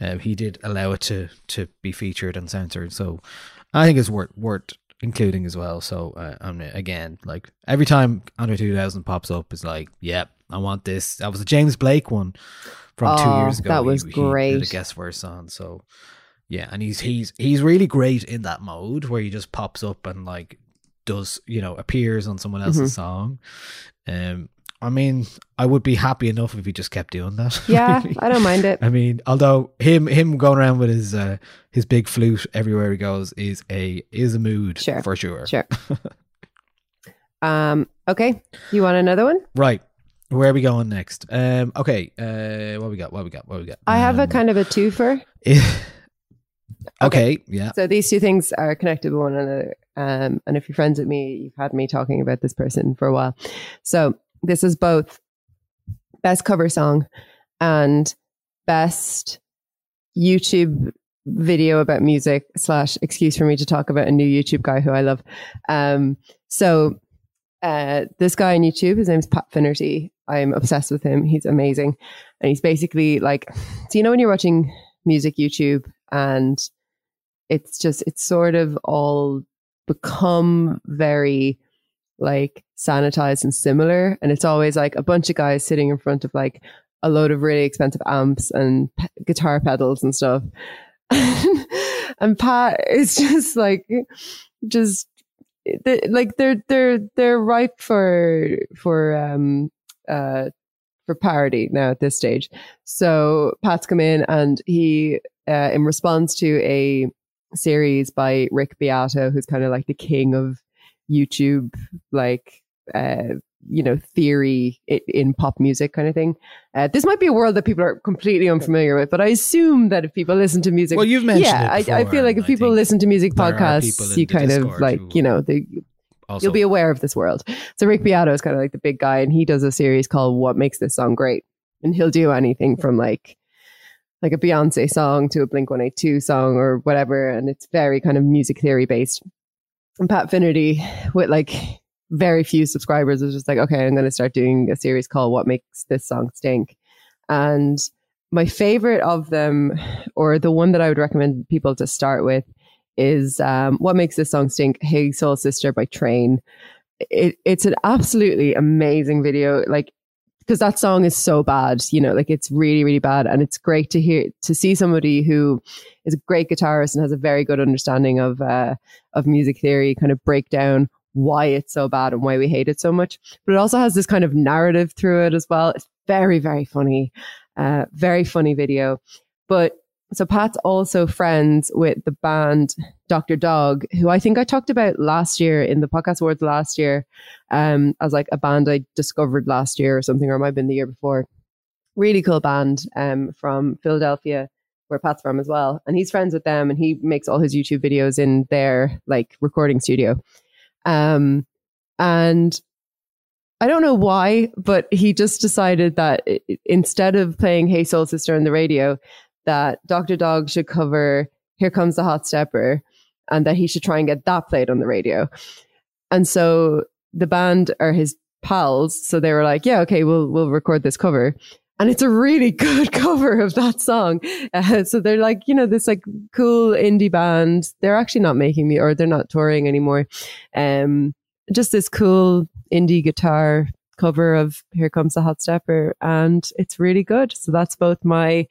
uh, he did allow it to to be featured and censored. So I think it's worth worth including as well. So uh, I'm again, like every time Andre 2000 pops up, it's like, yep, I want this. That was a James Blake one from two Oh, years ago. that he- was he did a great. guest verse on. So yeah, and he's he's he's really great in that mode where he just pops up and like does you know appears on someone else's Mhm. song. Um, I mean, I would be happy enough if he just kept doing that. [laughs] Yeah, really. I don't mind it. I mean, although him him going around with his uh, his big flute everywhere he goes is a is a mood Sure, for sure. Sure. [laughs] um. Okay. You want another one? Right. Where are we going next? Um. Okay. Uh. What we got? What we got? What we got? I have a Um, kind of a twofer. [laughs] okay. Yeah. So these two things are connected with one another. Um, and if you're friends with me, you've had me talking about this person for a while. So this is both best cover song and best YouTube video about music slash excuse for me to talk about a new YouTube guy who I love. Um, so uh, this guy on YouTube, his name's Pat Finnerty. I'm obsessed with him. He's amazing. And he's basically like, so you know when you're watching music YouTube and it's just it's sort of all become very like sanitized and similar. And it's always like a bunch of guys sitting in front of like a load of really expensive amps and p- guitar pedals and stuff. [laughs] And pat is [laughs] just like just they- like they're they're they're ripe for for um uh for parody now at this stage. So pat's come in and he uh, in response to a series by Rick Beato, who's kind of like the king of YouTube like uh you know theory in pop music kind of thing. Uh, this might be a world that people are completely unfamiliar with, but I assume that if people listen to music, Well, you've mentioned yeah, it I, I feel like if I people listen to music there are people podcasts, you kind of like you know they Also, you'll be aware of this world. So Rick Beato is kind of like the big guy, and he does a series called "What Makes This Song Great," and he'll do anything from like like a Beyonce song to a Blink One Eight Two song or whatever, and it's very kind of music theory based. And Pat Finnerty, with like very few subscribers, was just like, okay, I'm going to start doing a series called "What Makes This Song Stink," and my favorite of them, or the one that I would recommend people to start with, is um, "What Makes This Song Stink." Hey Soul Sister by Train. It, it's an absolutely amazing video. Like because that song is so bad, you know, like it's really, really bad. And it's great to hear, to see somebody who is a great guitarist and has a very good understanding of, uh, of music theory kind of break down why it's so bad and why we hate it so much. But it also has this kind of narrative through it as well. It's very, very funny, uh, very funny video. But so Pat's also friends with the band Dr. Dog, who I think I talked about last year in the podcast awards last year, um, as like a band I discovered last year or something, or might have been the year before. Really cool band um, from Philadelphia, where Pat's from as well. And he's friends with them and he makes all his YouTube videos in their like recording studio. Um, and I don't know why, but he just decided that instead of playing Hey Soul Sister on the radio, that Dr. Dog should cover Here Comes the Hot Stepper and that he should try and get that played on the radio. And so the band are his pals, so they were like, "Yeah, okay, we'll we'll record this cover." And it's a really [laughs] good cover of that song. Uh, so they're like, you know, this like cool indie band. They're actually not making me, or they're not touring anymore. Um, just this cool indie guitar cover of "Here Comes the Hot Stepper," and it's really good. So that's both my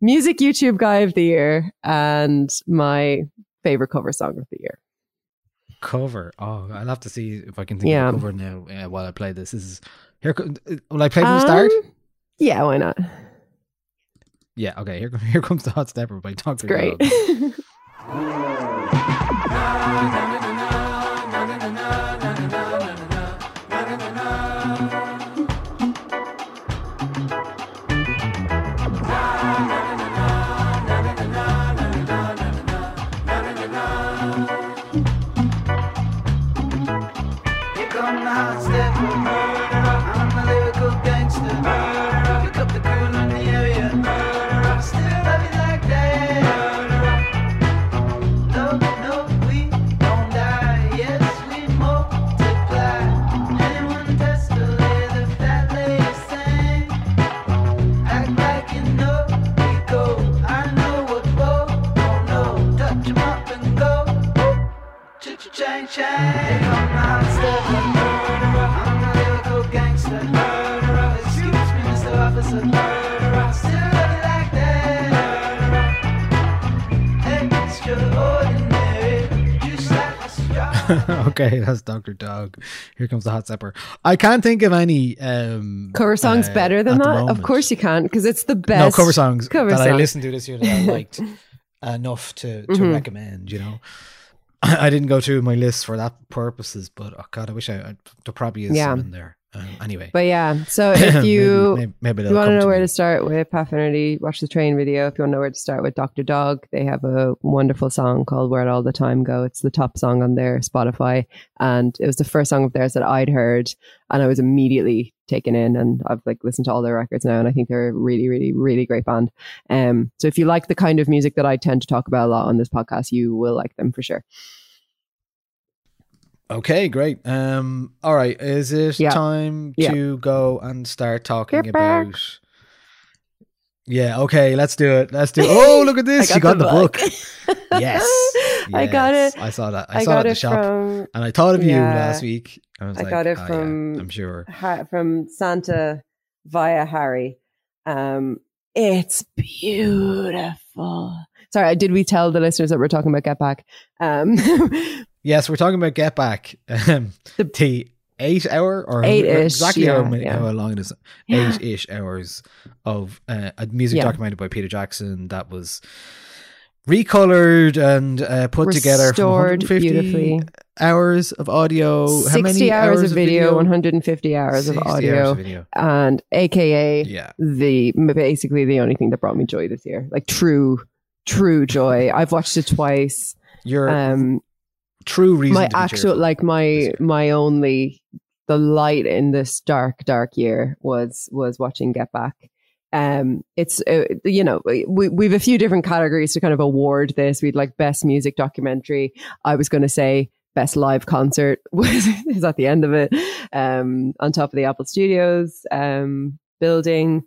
music YouTube guy of the year and my favorite cover song of the year. cover. Oh, I'll have to see if I can think Yeah. of a cover now uh, while I play this. This is here. co- Will I play from the start? Um, Yeah, why not? Yeah. Okay. Here, [laughs] here comes the hot stepper by Doctor. Great. [laughs] okay, [laughs] that's Doctor Dog. Here comes the hot stepper. I can't think of any um cover songs uh, better than that? Of course you can't, because it's the best. No cover songs cover that I listened to this year that I [laughs] liked enough to to Mhm. recommend. You know, [clears throat] I didn't go through my list for that purposes, but oh god, I wish I, I there probably is Yeah. some in there. Um, anyway, But yeah, so [coughs] if you maybe, maybe, you want to know where me. to start with Pat Finnerty, watch the train video. If you want to know where to start with Dr. Dog, they have a wonderful song called Where'd All the Time Go. It's the top song on their Spotify. And it was the first song of theirs that I'd heard. And I was immediately taken in and I've like listened to all their records now. And I think they're a really, really, really great band. Um, so if you like the kind of music that I tend to talk about a lot on this podcast, you will like them for sure. Okay, great. Um, all right. Is it Yeah. time Yeah. to go and start talking Get back. about? Yeah. Okay. Let's do it. Let's do. It. Oh, [laughs] look at this! I you got the book. book. [laughs] yes. I got it. I saw that. I, I saw got it in the shop, from and I thought of you Yeah. last week. I was I like, got it "Oh, yeah, from- I'm sure. Ha- from Santa via Harry. Um, it's beautiful. Sorry, did we tell the listeners that we're talking about Get Back? Um, [laughs] Yes, we're talking about Get Back. Um, The- the eight hour or Eight-ish, exactly how, many, yeah. how long it is. Yeah. Eight ish hours of uh, a music Yeah. documented by Peter Jackson that was recolored and uh, put together from 150 beautifully. hours of audio? How 60 many hours, of video, video? 150 hours of audio, hours of video. and AKA Yeah. the basically the only thing that brought me joy this year, like true, true joy. I've watched it twice. Your Um, true reason. my actual like my my only the light in this dark dark year was was watching Get Back. Um, it's uh, you know we we've a few different categories to kind of award this. We'd like best music documentary. I was going to say best live concert [laughs] was is at the end of it. Um, on top of the Apple Studios um building.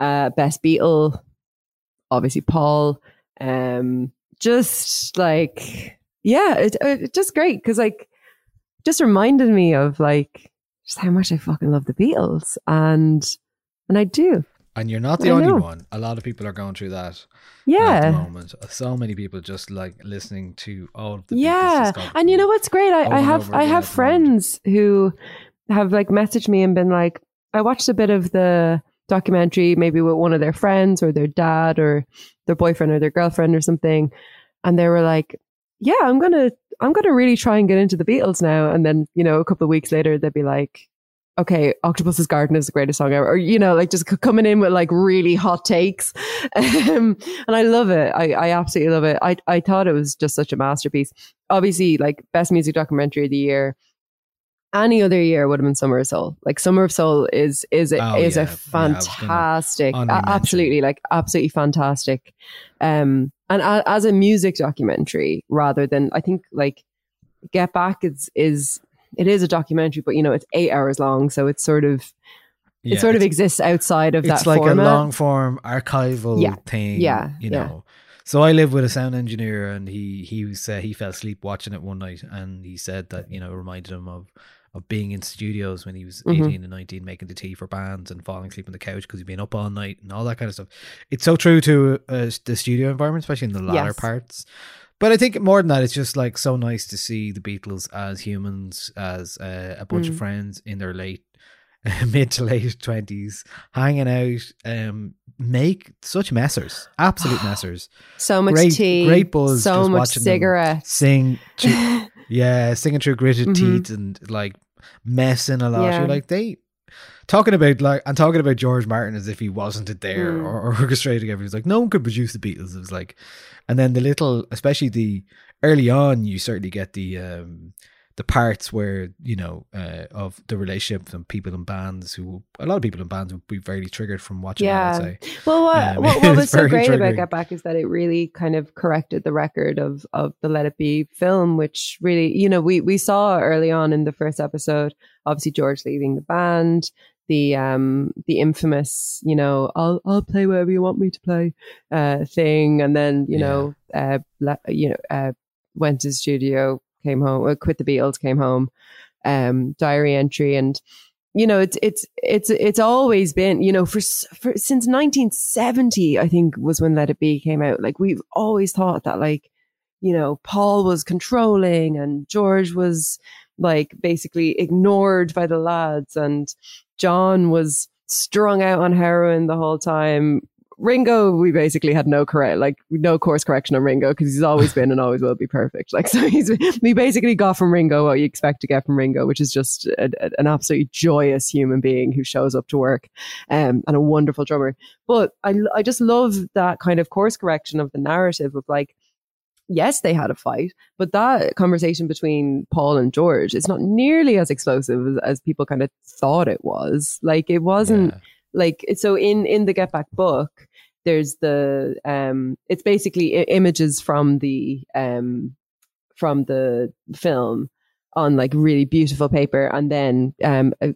Uh, best Beatle, obviously Paul. Um, just like yeah, it, it just great because like just reminded me of like just how much I fucking love the Beatles and and I do. And you're not the I only know. one. A lot of people are going through that at Yeah. the moment. So many people just like listening to all of the yeah and you know what's great i, I have i have friends who have like messaged me and been like i watched a bit of the documentary maybe with one of their friends or their dad or their boyfriend or their girlfriend or something and they were like yeah i'm gonna i'm gonna really try and get into the beatles now and then you know a couple of weeks later they'd be like okay, Octopus's Garden is the greatest song ever, or you know, like just c- coming in with like really hot takes, [laughs] um, and I love it. I, I absolutely love it. I I thought it was just such a masterpiece. Obviously, like best music documentary of the year. Any other year would have been Summer of Soul. Like Summer of Soul is is a, Oh, is yeah. a Yeah, I was gonna fantastic, a- absolutely like absolutely fantastic. Um, and a, as a music documentary rather than I think like Get Back is is it is a documentary, but you know it's eight hours long, so it's sort of Yeah, it sort of exists outside of that it's like format. a long form archival Yeah. thing. Yeah. you Yeah. know. So I live with a sound engineer, and he he was uh, he fell asleep watching it one night, and he said that you know it reminded him of of being in studios when he was Mhm. 18 and 19 making the tea for bands and falling asleep on the couch because he'd been up all night and all that kind of stuff it's so true to uh, the studio environment especially in the latter Yes. parts but I think more than that, it's just like so nice to see the Beatles as humans, as uh, a bunch of Mm. friends in their late, [laughs] mid to late twenties, hanging out, um, make such messers, absolute [sighs] messers. so much great- tea, great buzz so much watching them. Sing, [laughs] [laughs] yeah, singing through gritted Mhm. teeth and like messing a lot. Yeah. You're like they talking about like and talking about George Martin as if he wasn't there Mm. or, or [laughs] orchestrating everything. He's like no one could produce the Beatles. It was like, and then the little, especially the early on, you certainly get the um the parts where you know uh, of the relationship and people in bands who a lot of people in bands would be very triggered from watching. Yeah. that, I'd say. Well, what, Um, what, [laughs] what was so great about triggering. Get Back is that it really kind of corrected the record of of the Let It Be film, which really, you know, we we saw early on in the first episode, obviously George leaving the band, the um the infamous, you know, I'll I'll play wherever you want me to play, uh thing, and then you Yeah. know, uh, you know, uh, went to the studio, came home, uh, quit the Beatles, came home, um, diary entry, and you know it's it's it's it's always been you know for, for since 1970 i think was when let it be came out. Like we've always thought that like you know paul was controlling and george was like basically ignored by the lads. And john was strung out on heroin the whole time Ringo, we basically had no correct, like no course correction on Ringo because he's always been and always will be perfect. Like so, he's we basically got from Ringo what you expect to get from Ringo, which is just a, a- an absolutely joyous human being who shows up to work, um, and a wonderful drummer. But I I just love that kind of course correction of the narrative of like. Yes, they had a fight, but that conversation between Paul and George is not nearly as explosive as, as people kind of thought it was. Like it wasn't Yeah. Like so in in the get back book there's the um it's basically I- images from the um from the film on like really beautiful paper and then um a,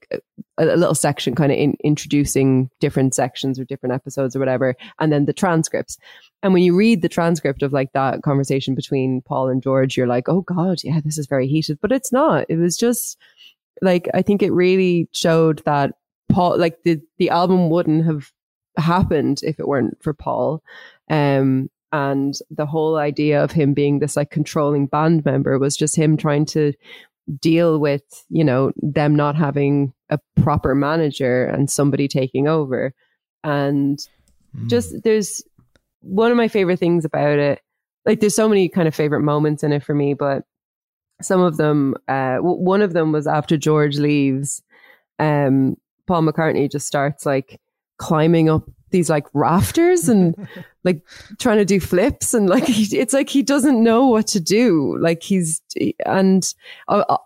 a, little section kind of in, introducing different sections or different episodes or whatever and then the transcripts. And when you read the transcript of like that conversation between paul and george you're like oh god yeah this is very heated. But it's not. It was just like i think it really showed that Paul, like the the album wouldn't have happened if it weren't for Paul. Um, and the whole idea of him being this like controlling band member was just him trying to deal with, you know, them not having a proper manager and somebody taking over. And Mm. just there's one of my favorite things about it. Like there's so many kind of favorite moments in it for me, but some of them, uh, w- one of them was after George leaves, um, Paul McCartney just starts like climbing up these like rafters and [laughs] like trying to do flips and like he, it's like he doesn't know what to do like he's and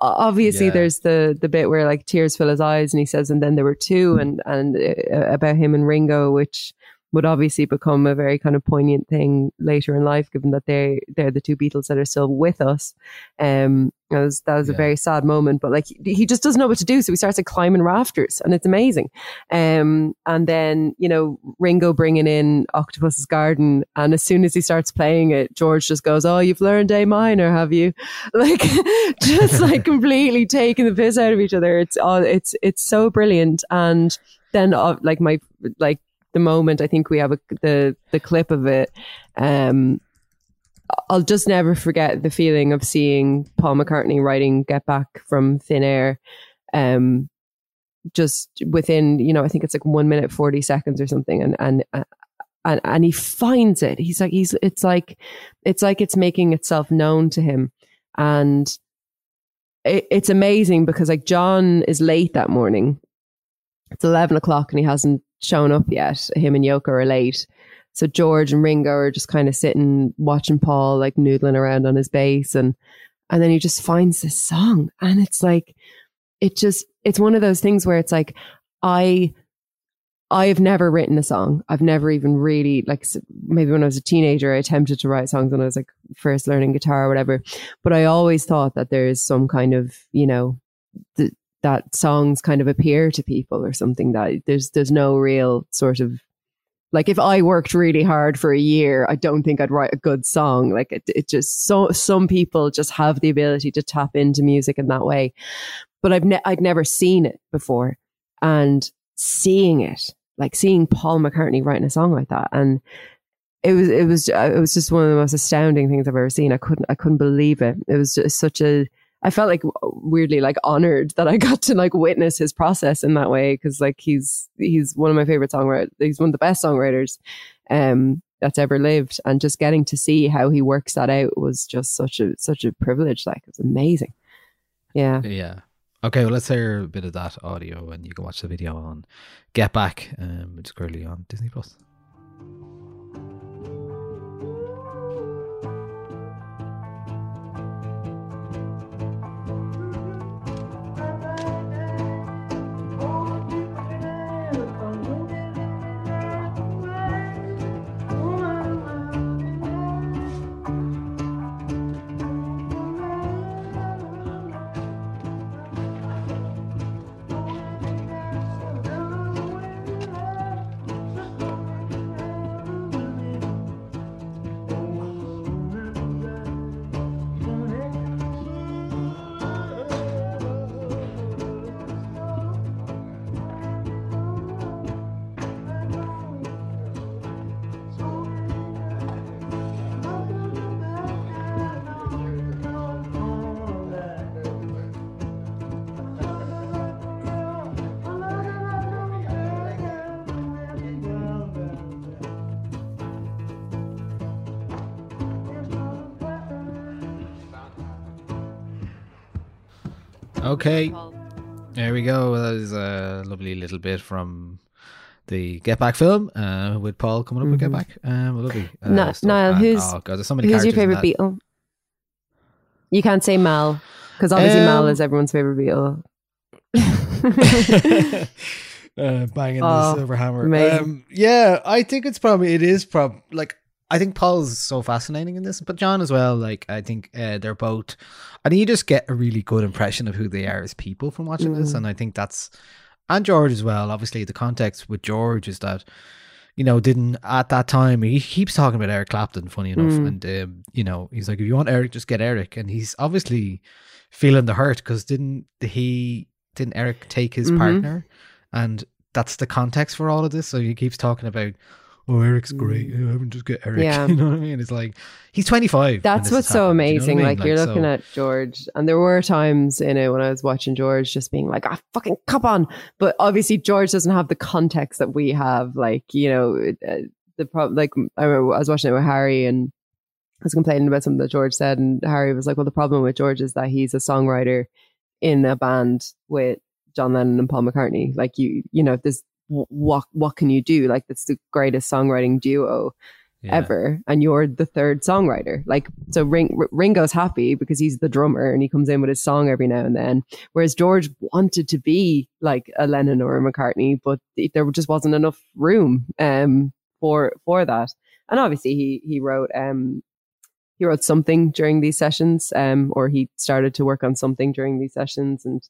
obviously Yeah. there's the the bit where like tears fill his eyes and he says and then there were two and and uh, about him and Ringo which would obviously become a very kind of poignant thing later in life given that they they're the two Beatles that are still with us um that was that was a very sad moment but like he, he just doesn't know what to do so he starts like climbing rafters and it's amazing um, and then, you know, Ringo bringing in Octopus's Garden. And as soon as he starts playing it, George just goes, Oh, you've learned A minor, have you? [laughs] Like, [laughs] just like completely taking the piss out of each other. It's all, it's, it's so brilliant. And then, uh, like, my, like, the moment I think we have a, the, the clip of it, um, I'll just never forget the feeling of seeing Paul McCartney writing Get Back from Thin Air. Um, just within you know i think it's like one minute 40 seconds or something. And and and, and he finds it. He's like he's it's like it's like it's making itself known to him. And it, it's amazing because like john is late that morning. It's 11 o'clock and he hasn't shown up yet him and yoko are late. So george and ringo are just kind of sitting watching paul like noodling around on his bass and and then he just finds this song and it's like it just it's one of those things where it's like i i have never written a song. I've never even really like maybe when i was a teenager i attempted to write songs when i was like first learning guitar or whatever but i always thought that there is some kind of you know th- that songs kind of appear to people or something that there's there's no real sort of like if I worked really hard for a year, I don't think I'd write a good song. Like it, it just so some people just have the ability to tap into music in that way. But I've ne- I'd never seen it before, and seeing it, like seeing Paul McCartney writing a song like that, and it was it was it was just one of the most astounding things I've ever seen. I couldn't I couldn't believe it. It was just such a I felt like weirdly like honored that I got to like witness his process in that way because like he's he's one of my favorite songwriters. He's one of the best songwriters um that's ever lived, and just getting to see how he works that out was just such a such a privilege. Like it was amazing. Yeah. Yeah. Okay, well, let's hear a bit of that audio, and you can watch the video on Get Back, um, which is currently on Disney Plus. Okay, there we go. That is a lovely little bit from the Get Back film uh, with Paul coming up with Get Back. Um, lovely. Uh, Mm-hmm. Stuff. Niall, And- who's oh god, there's so many who's your favorite. Beatle? You can't say Mal because obviously Mal Um, is everyone's favorite Beatle. [laughs] [laughs] uh, banging Oh, the silver hammer. Um, yeah, I think it's probably it is prob like I think Paul's so fascinating in this, but John as well. Like I think uh, they're both. I think you just get a really good impression of who they are as people from watching this, Mm. and I think that's and George as well. Obviously, the context with George is that you know didn't at that time he keeps talking about Eric Clapton. Funny enough, Mm. and um, you know he's like, if you want Eric, just get Eric, and he's obviously feeling the hurt because didn't he didn't Eric take his Mhm. partner, and that's the context for all of this. So he keeps talking about. Oh, Eric's great. I haven't just get Eric. Mm. [laughs] Yeah. You know what I mean? It's like he's 25. That's what's so do you know what I amazing. mean? Like, you're so- looking at George, and there were times in it when I was watching George just being like, "Ah, fucking come on!" But obviously, George doesn't have the context that we have. Like, you know, uh, the problem. Like, I remember I was watching it with Harry, and I was complaining about something that George said, and Harry was like, "Well, the problem with George is that he's a songwriter in a band with John Lennon and Paul McCartney. Like you, you know, this what what can you do? Like that's the greatest songwriting duo Yeah. ever, and you're the third songwriter. Like so, Ring, Ringo's happy because he's the drummer and he comes in with his song every now and then. Whereas George wanted to be like a Lennon or a McCartney, but there just wasn't enough room um for for that. And obviously, he he wrote um he wrote something during these sessions, um, or he started to work on something during these sessions, and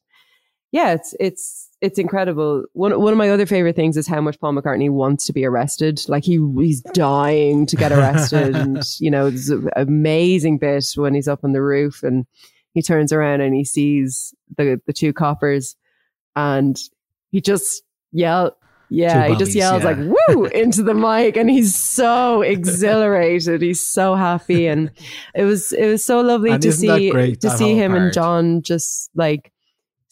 yeah, it's it's it's incredible. One one of my other favorite things is how much Paul McCartney wants to be arrested. Like he he's dying to get arrested, and [laughs] you know, there's an amazing bit when he's up on the roof and he turns around and he sees the the two coppers, and he just yell. Yeah, Two he just yells yeah. like "woo" [laughs] into the mic, and he's so exhilarated. He's so happy, and it was it was so lovely And to see to that see him and? John just like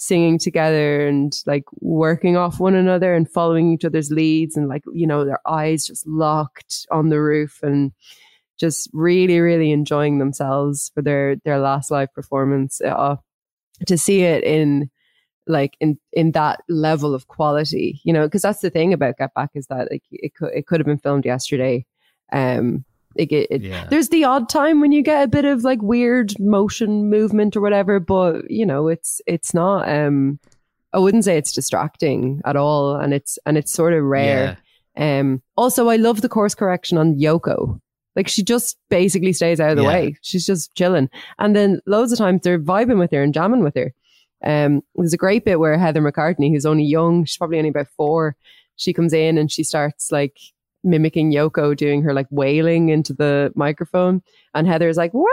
singing together and like working off one another and following each other's leads and like you know their eyes just locked on the roof and just really really enjoying themselves for their their last live performance. Uh, to see it in like in in that level of quality you know because that's the thing about get back is that like it could it could have been filmed yesterday um it, it, it- Yeah. there's the odd time when you get a bit of like weird motion movement or whatever but you know it's it's not um i wouldn't say it's distracting at all and it's and it's sort of rare um also i love the course correction on yoko. Like she just basically stays out of the Yeah. way. She's just chilling. And then loads of times they're vibing with her and jamming with her. Um there's a great bit where heather mccartney who's only young she's probably only about four she comes in and she starts like mimicking Yoko doing her like wailing into the microphone. And Heather's like wow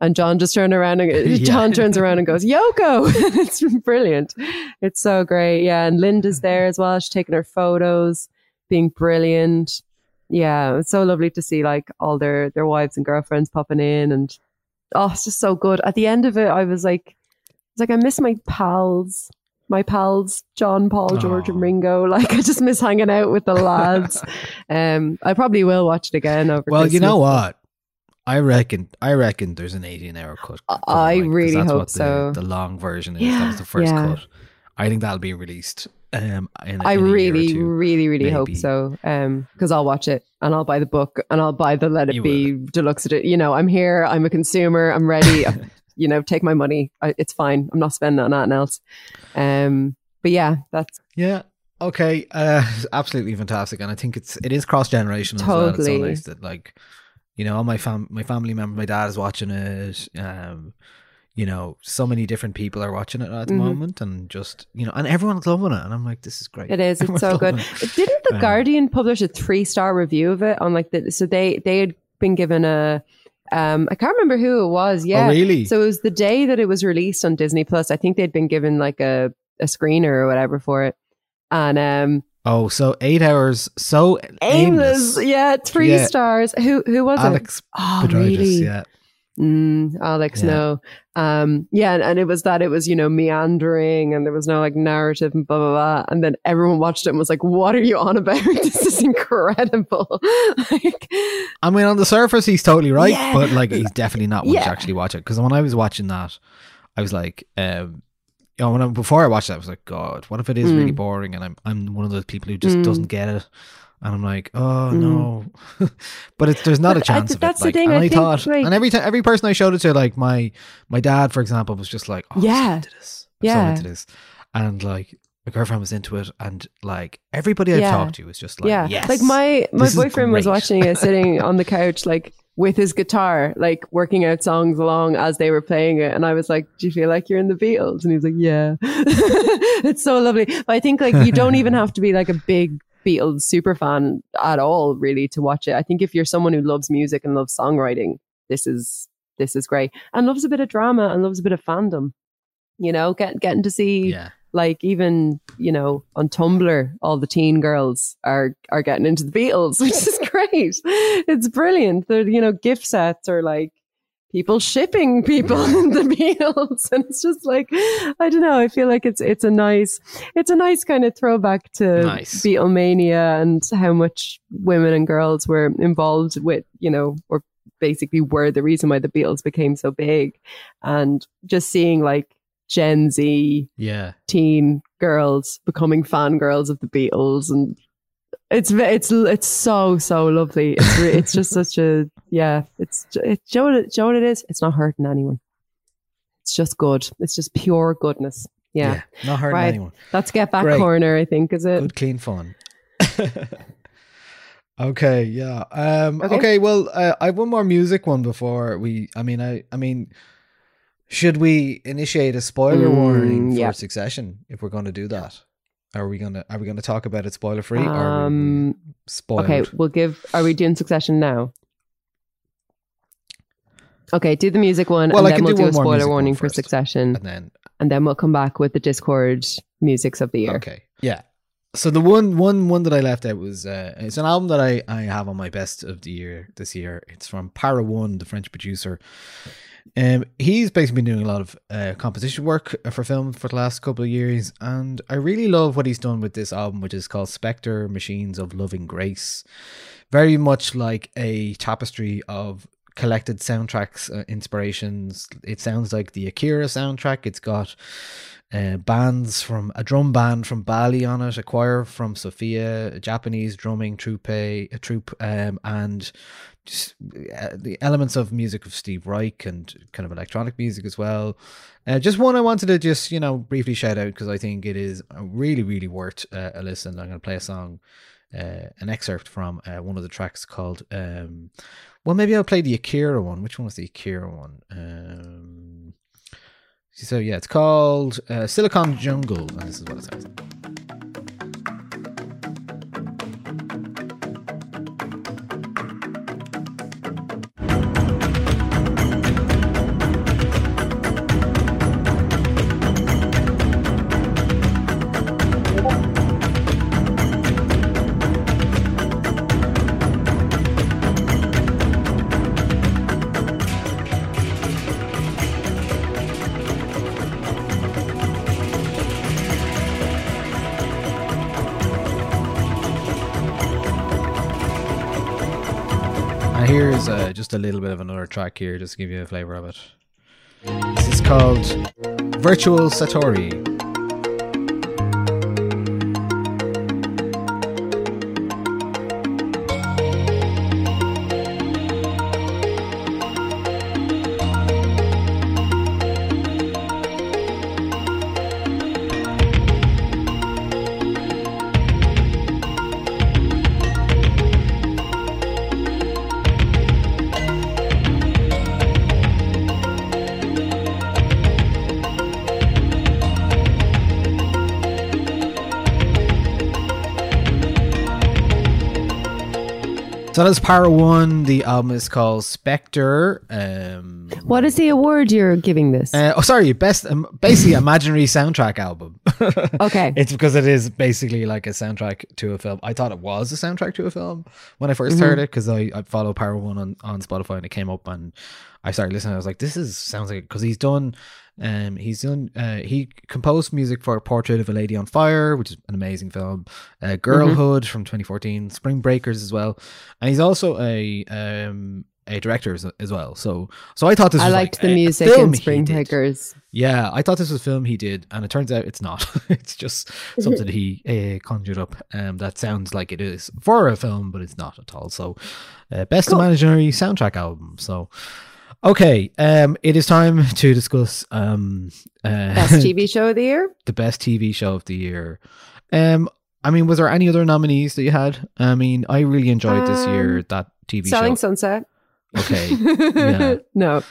and John just turned around and [laughs] Yeah. John turns around and goes Yoko! [laughs] It's brilliant. It's so great. Yeah and Linda's mm-hmm. there as well. She's taking her photos being brilliant. Yeah it's so lovely to see like all their their wives and girlfriends popping in and oh it's just so good. At the end of it I was like it's like I miss my pals my pals John, Paul, George, and Ringo. [laughs] Like I just miss hanging out with the lads. [laughs] um, I probably will watch it again over. Well, you know what? I reckon. I reckon there's an 18 hour cut. I- really hope the, so. The long version is. Yeah, that was the first yeah. cut. I think that'll be released. Um, in, I in a year or really, two. really, really hope so. Um, because I'll watch it and I'll buy the book and I'll buy the Let It You Be deluxe. edi- You know, I'm here. I'm a consumer. I'm ready. [laughs] you know, take my money. I, it's fine. I'm not spending on anything else. Um, but yeah, that's Yeah. Okay. Uh, [laughs] absolutely fantastic, and I think it's it is cross generational. As well. It's so Totally. nice that like, you know, all my fam my family member, my dad is watching it. Um, you know, so many different people are watching it at the Mhm. moment, and just you know, and everyone's loving it, and I'm like, this is great. It is. It's so good. it. Didn't the Um, Guardian publish a three star review of it on like the? So they they had been given a. Um, I can't remember who it was. Yeah, Oh, really? So it was the day that it was released on Disney Plus. I think they'd been given like a a screener or whatever for it, and um, Oh, so eight hours. So aimless. aimless. Yeah, three Yeah. stars. Who who was it? Alex Oh, Petridis, really? Yeah. Mm, Alex, Yeah. no. Um, yeah, and, and it was that it was, you know, meandering and there was no like narrative and blah, blah, blah. And then everyone watched it and was like, what are you on about? [laughs] this is incredible. [laughs] like, I mean, on the surface, he's totally right, Yeah. but like, he's definitely not one Yeah. to actually watch it. Because when I was watching that, I was like, um, you know, when I, before I watched that, I was like, God, what if it is really Mm. boring and I'm I'm one of those people who just Mm. doesn't get it, and I'm like, oh Mm. no, [laughs] but it's there's not a But I- chance of that's it. the Like, thing, and I I, think, thought, like- and every time, every person I showed it to, like my my dad, for example, was just like, oh, I'm Yeah. so into this, I'm Yeah. so into this, and like. My girlfriend was into it, and like everybody I've Yeah. talked to was just like, yeah. yes, Like my, my boyfriend was watching it sitting [laughs] on the couch, like with his guitar, like working out songs along as they were playing it. And I was like, do you feel like you're in the Beatles? And he was like, yeah. [laughs] it's so lovely. But I think like you don't even have to be like a big Beatles super fan at all, really, to watch it. I think if you're someone who loves music and loves songwriting, this is, this is great and loves a bit of drama and loves a bit of fandom. You know, get, getting to see yeah, like even you know on Tumblr, all the teen girls are are getting into the Beatles, [laughs] which is great. It's brilliant. The you know gif sets are like people shipping people [laughs] in the Beatles, and it's just like I don't know. I feel like it's it's a nice it's a nice kind of throwback to Nice. Beatlemania and how much women and girls were involved with you know or basically were the reason why the Beatles became so big, and just seeing like Gen Z Yeah. teen girls becoming fangirls of the Beatles and it's it's it's so so lovely. It's it's just such a yeah. It's it's know what it, know what it is? It's not hurting anyone. It's just good. It's just pure goodness. Yeah. Not hurting Right. anyone. Let's get back Great. corner. I think is it. Good, clean fun. [laughs] okay, yeah. Um, okay. Okay. well, uh, I have one more music one before we. I mean, I. I mean, should we initiate a spoiler Mm, warning for yeah. Succession if we're going to do that? Are we gonna Are we going to talk about it spoiler free we Um? Okay, we'll give. Are we doing Succession now? Okay, do the music one, Well, and can then we'll do do, a spoiler warning for. Succession, and then and then we'll come back with the Discord musics of the year. Okay. Yeah. So the one one one that I left out was uh, it's an album that I I have on my best of the year this year. It's from Para One, the French producer. Um, he's basically been doing a lot of uh, composition work for film for the last couple of years, and I really love what he's done with this album, which is called Spectre Machines of Loving Grace. Very much like a tapestry of collected soundtracks, uh, inspirations. It sounds like the Akira soundtrack. It's got uh, bands from a drum band from Bali on it, a choir from Sofia, a Japanese drumming troupe, a troupe, um, and just uh, the elements of music of Steve Reich and kind of electronic music as well. Uh, just one I wanted to just you know briefly shout out because I think it is really really worth uh, a listen. I'm going to play a song, uh, an excerpt from uh, one of the tracks called. Um, well, maybe I'll play the Akira one. Which one was the Akira one? Um, so yeah, it's called uh, Silicon Jungle, and this is what it sounds like. Just a little bit of another track here, just to give you a flavor of it. This is called Virtual Satori. Para One. The album is called Spectre. Um, What is the award you're giving this? uh, oh, sorry, best um, basically imaginary soundtrack album. [laughs] Okay. [laughs] it's because it is basically like a soundtrack to a film. I thought it was a soundtrack to a film when I 1st Mm-hmm. heard it because I, I follow Para One on, on Spotify and it came up and I started listening. I was like, this is sounds like because he's done. Um, he's done. Uh, he composed music for Portrait of a Lady on Fire, which is an amazing film. Uh, Mm-hmm. Girlhood from 2014, Spring Breakers as well, and he's also a um a director as, as well. So so I thought this I was liked like the music in Spring. Breakers. Yeah, I thought this was a film he did, and it turns out it's not. [laughs] it's just something he [laughs] uh, conjured up. Um, that sounds like it is for a film, but it's not at all. So, uh, best imaginary soundtrack album. So, okay, um, it is time [laughs] to discuss um uh, Best [laughs] TV show of the year? the best TV show of the year. Um, I mean, was there any other nominees that you had? I mean, I really enjoyed this year Um, that TV Selling show. Sunset. Okay, [laughs] yeah. no.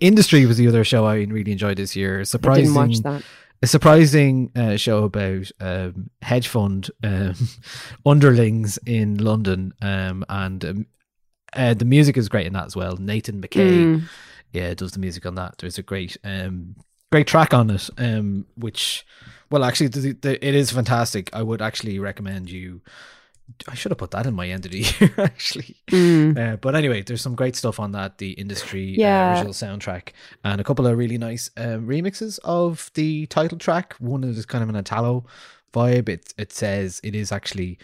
Industry was the other show I really enjoyed this year. I Surprising, didn't watch that. a surprising uh, show about um, hedge fund um, underlings in London, um, and um, uh, the music is great in that as well. Nathan Micay, Mm. yeah, does the music on that. There's a great, um, great track on it, um, which, well, actually, the, the, it is fantastic. I would actually recommend you I should have put that in my end of the [laughs] year actually. Mm. Uh, but anyway, there's some great stuff on that. The industry Yeah. uh, original soundtrack and a couple of really nice um, remixes of the title track. One is kind of an Italo vibe. It it says it is actually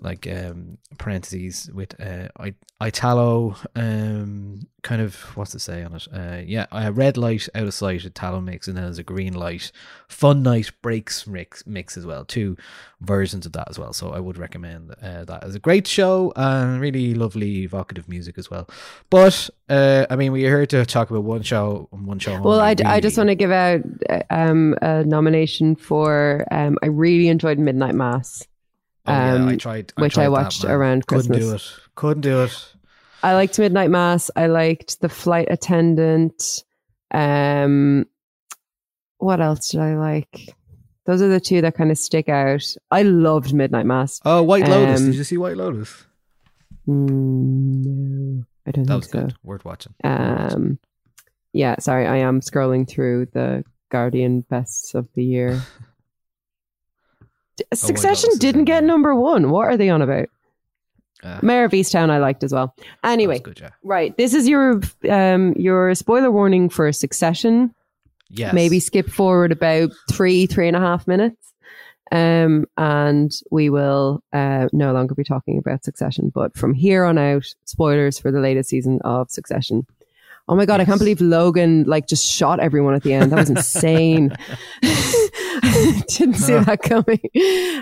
like um parentheses with uh I- Italo um kind of what's to say on it uh yeah a red light out of sight Italo mix and then there's a green light fun night breaks mix mix as well two versions of that as well so I would recommend uh, that as a great show and really lovely evocative music as well but uh I mean we're here to talk about one show one show Well, I, only, I just want to give out uh, um, a nomination for. Um, I really enjoyed Midnight Mass. Oh, yeah, I um, tried I which tried I watched man. around couldn't do it couldn't do it I liked Midnight Mass. I liked the flight attendant. Um, what else did I like? Those are the two that kind of stick out. I loved Midnight Mass. Oh, White Lotus. Um, Did you see White Lotus? Mm, no, I don't That think was so. good. Worth watching. Worth watching. Um, yeah, sorry, I am scrolling through the Guardian bests of the year. [laughs] D- Succession is didn't get number one. What are they on about? Ah, Mare of Easttown, I liked as well. Anyway, good, yeah. right, this is your um your spoiler warning for Succession. Yes. Maybe skip forward about three three and a half minutes, um, and we will uh, no longer be talking about Succession. But from here on out, spoilers for the latest season of Succession. Oh my god, I can't believe Logan like just shot everyone at the end. That was insane. [laughs] [laughs] Didn't see that coming.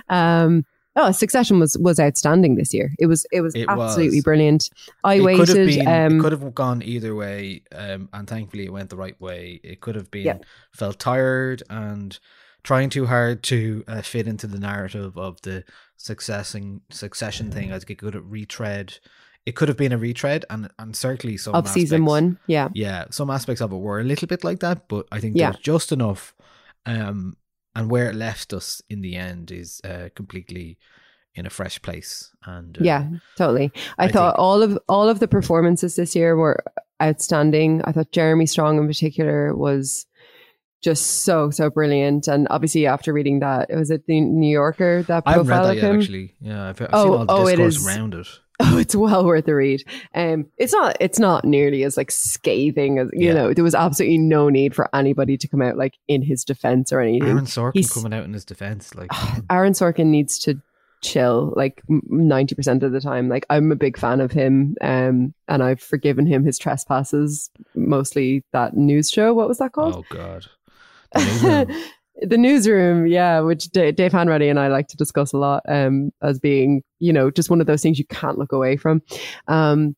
Um, oh, Succession was was outstanding this year. It was it was It absolutely was. brilliant. I it waited. could have been um, could have gone either way, um, and thankfully it went the right way. It could have been Yeah. felt tired and trying too hard to uh, fit into the narrative of the successing succession thing. I think it could have retread. It could have been a retread, and and certainly some of season one. Yeah. Yeah, some aspects of it were a little bit like that, but I think Yeah. there's just enough. Um, and where it left us in the end is uh, completely in a fresh place. And uh, Yeah, totally. I, I thought think- all of all of the performances this year were outstanding. I thought Jeremy Strong in particular was just so so brilliant. And obviously, after reading that, it was at the New Yorker that I haven't read profile that yet. him. Actually, yeah, I've, I've Oh, seen all the oh, it discourse is- around it. [laughs] Oh, it's well worth a read. Um, it's not it's not nearly as like scathing as you Yeah. know. There was absolutely no need for anybody to come out like in his defense or anything. Aaron Sorkin He's- coming out in his defense, like [sighs] Aaron Sorkin needs to chill like 90% of the time. Like I'm a big fan of him um and I've forgiven him his trespasses, mostly that news show. What was that called? oh god, [laughs] The newsroom. yeah, which D- Dave Hanratty and I like to discuss a lot um as being, you know, just one of those things you can't look away from. Um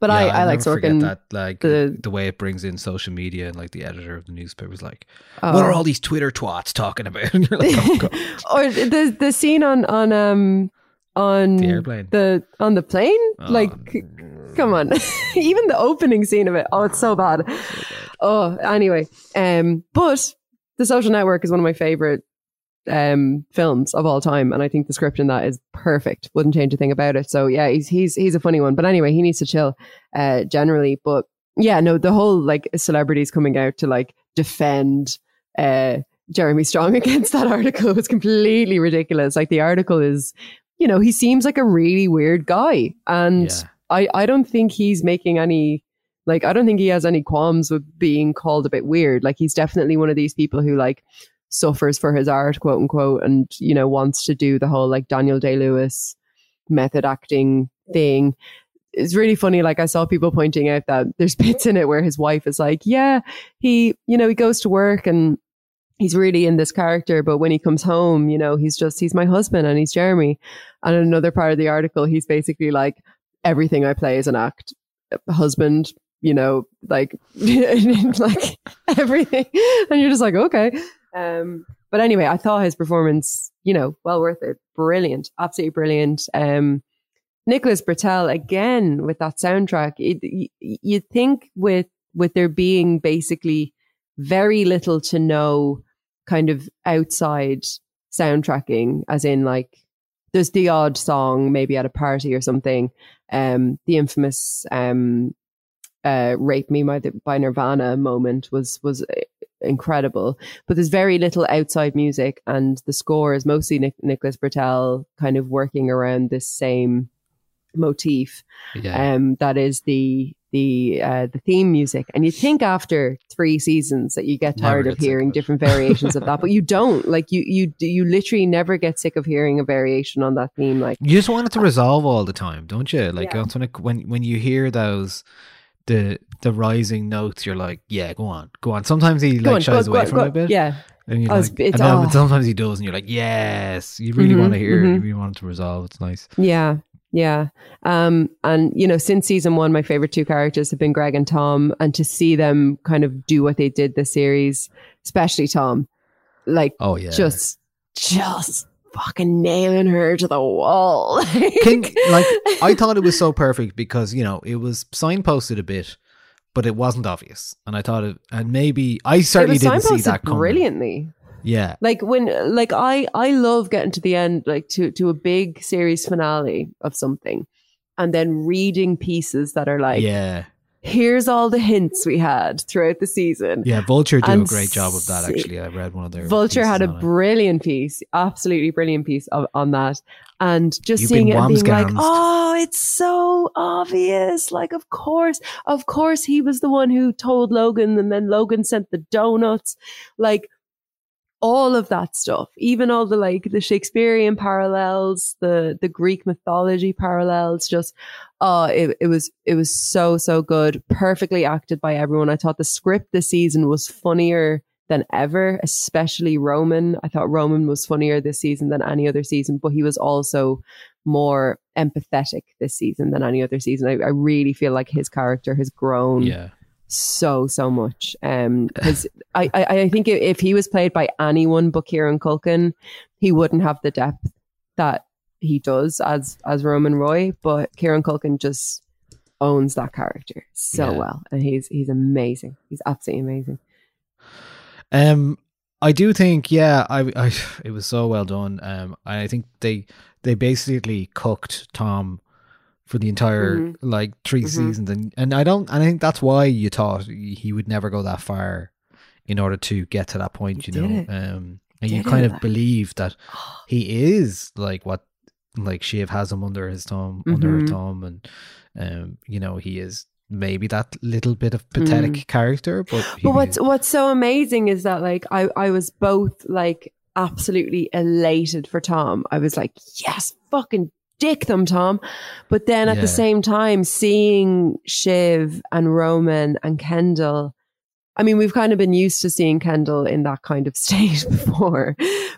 but I, Yeah, I I'll like never forget Sorkin. that, like the- the, way it brings in social media and like the editor of the newspaper is like, Oh. what are all these Twitter twats talking about? [laughs] And you're like, oh [laughs] or the the scene on on um on the airplane. the on the plane Oh, like come on [laughs] even the opening scene of it oh it's so bad oh anyway um but the social network is one of my favorite um films of all time and i think the script in that is perfect wouldn't change a thing about it so yeah he's he's he's a funny one but anyway he needs to chill uh generally but yeah no the whole like celebrities coming out to like defend uh Jeremy Strong [laughs] against that article was completely ridiculous. Like the article is, you know, he seems like a really weird guy. And Yeah. I, I don't think he's making any, like, I don't think he has any qualms with being called a bit weird. Like he's definitely one of these people who like suffers for his art, quote unquote, and, you know, wants to do the whole like Daniel Day Lewis method acting thing. It's really funny. Like I saw people pointing out that there's [laughs] bits in it where his wife is like, yeah, he, you know, he goes to work and he's really in this character, but when he comes home, you know, he's just, he's my husband and he's Jeremy. And another part of the article, he's basically like, everything I play is an act. Husband, you know, like, [laughs] like everything. And you're just like, okay. Um, but anyway, I thought his performance, you know, well worth it. Brilliant. Absolutely brilliant. Um, Nicholas Britell again with that soundtrack. It, y- you think with with there being basically very little to no kind of outside soundtracking, as in like there's the odd song maybe at a party or something. Um, the infamous um, uh, "Rape Me" by the, by Nirvana moment was was incredible. But there's very little outside music, and the score is mostly Nic- Nicholas Britell kind of working around this same motif. Yeah. Um, that is the the uh, the theme music, and you think after three seasons that you get tired of hearing of different variations of that, but you [laughs] don't. Like you you you literally never get sick of hearing a variation on that theme. Like You just want it to resolve all the time, don't you? Like Yeah. when it, when when you hear those the the rising notes, you're like, yeah, go on, go on. Sometimes he Go like on, shies go- away go- from it a bit, Yeah, and you Oh, like, and oh. sometimes he does, and you're like, yes, you really Mhm, want to hear it. mhm. You really want it to resolve. It's nice. Yeah. Yeah. Um, and you know, since season one, my favorite two characters have been Greg and Tom, and to see them kind of do what they did this series, especially Tom, like Oh yeah, just, just fucking nailing her to the wall. [laughs] Can, like I thought it was so perfect because you know it was signposted a bit, but it wasn't obvious, and I thought it, and maybe I certainly didn't see that coming. brilliantly. Yeah, Like when, like I, I love getting to the end, like to to a big series finale of something, and then reading pieces that are like, yeah, here's all the hints we had throughout the season. yeah. Vulture do a great job of that. Actually, I read one of their Vulture had a brilliant piece, absolutely brilliant piece of, on that. And just You've seeing it and being like, oh, it's so obvious. Like, of course, of course, he was the one who told Logan, and then Logan sent the donuts. Like, all of that stuff, even all the like the Shakespearean parallels, the the Greek mythology parallels, just oh, it, it was it was so so good, perfectly acted by everyone. I thought the script this season was funnier than ever, especially Roman. I thought Roman was funnier this season than any other season, but he was also more empathetic this season than any other season. I, I really feel like his character has grown Yeah, so so much. Um, because I, I I think if- he was played by anyone but Kieran Culkin, he wouldn't have the depth that he does as as Roman Roy. But Kieran Culkin just owns that character so Yeah. well, and he's he's amazing. He's absolutely amazing. Um, I do think, yeah, I, I, [sighs] it was so well done. Um, I think they, they basically cooked Tom for the entire Mhm. like 3 Mhm. seasons, and and I don't, and I think that's why you thought he would never go that far in order to get to that point, He you know. it. Um, and you kind it, of believe that [gasps] he is like what, like Shiv has him under his thumb, under her Mhm. thumb, and um, you know, he is maybe that little bit of pathetic character, but Mm. But what's what's so amazing is that like I I was both like absolutely elated for Tom. I was like, yes, fucking dick them, Tom. But then at Yeah. the same time, seeing Shiv and Roman and Kendall. I mean, we've kind of been used to seeing Kendall in that kind of [laughs] state before,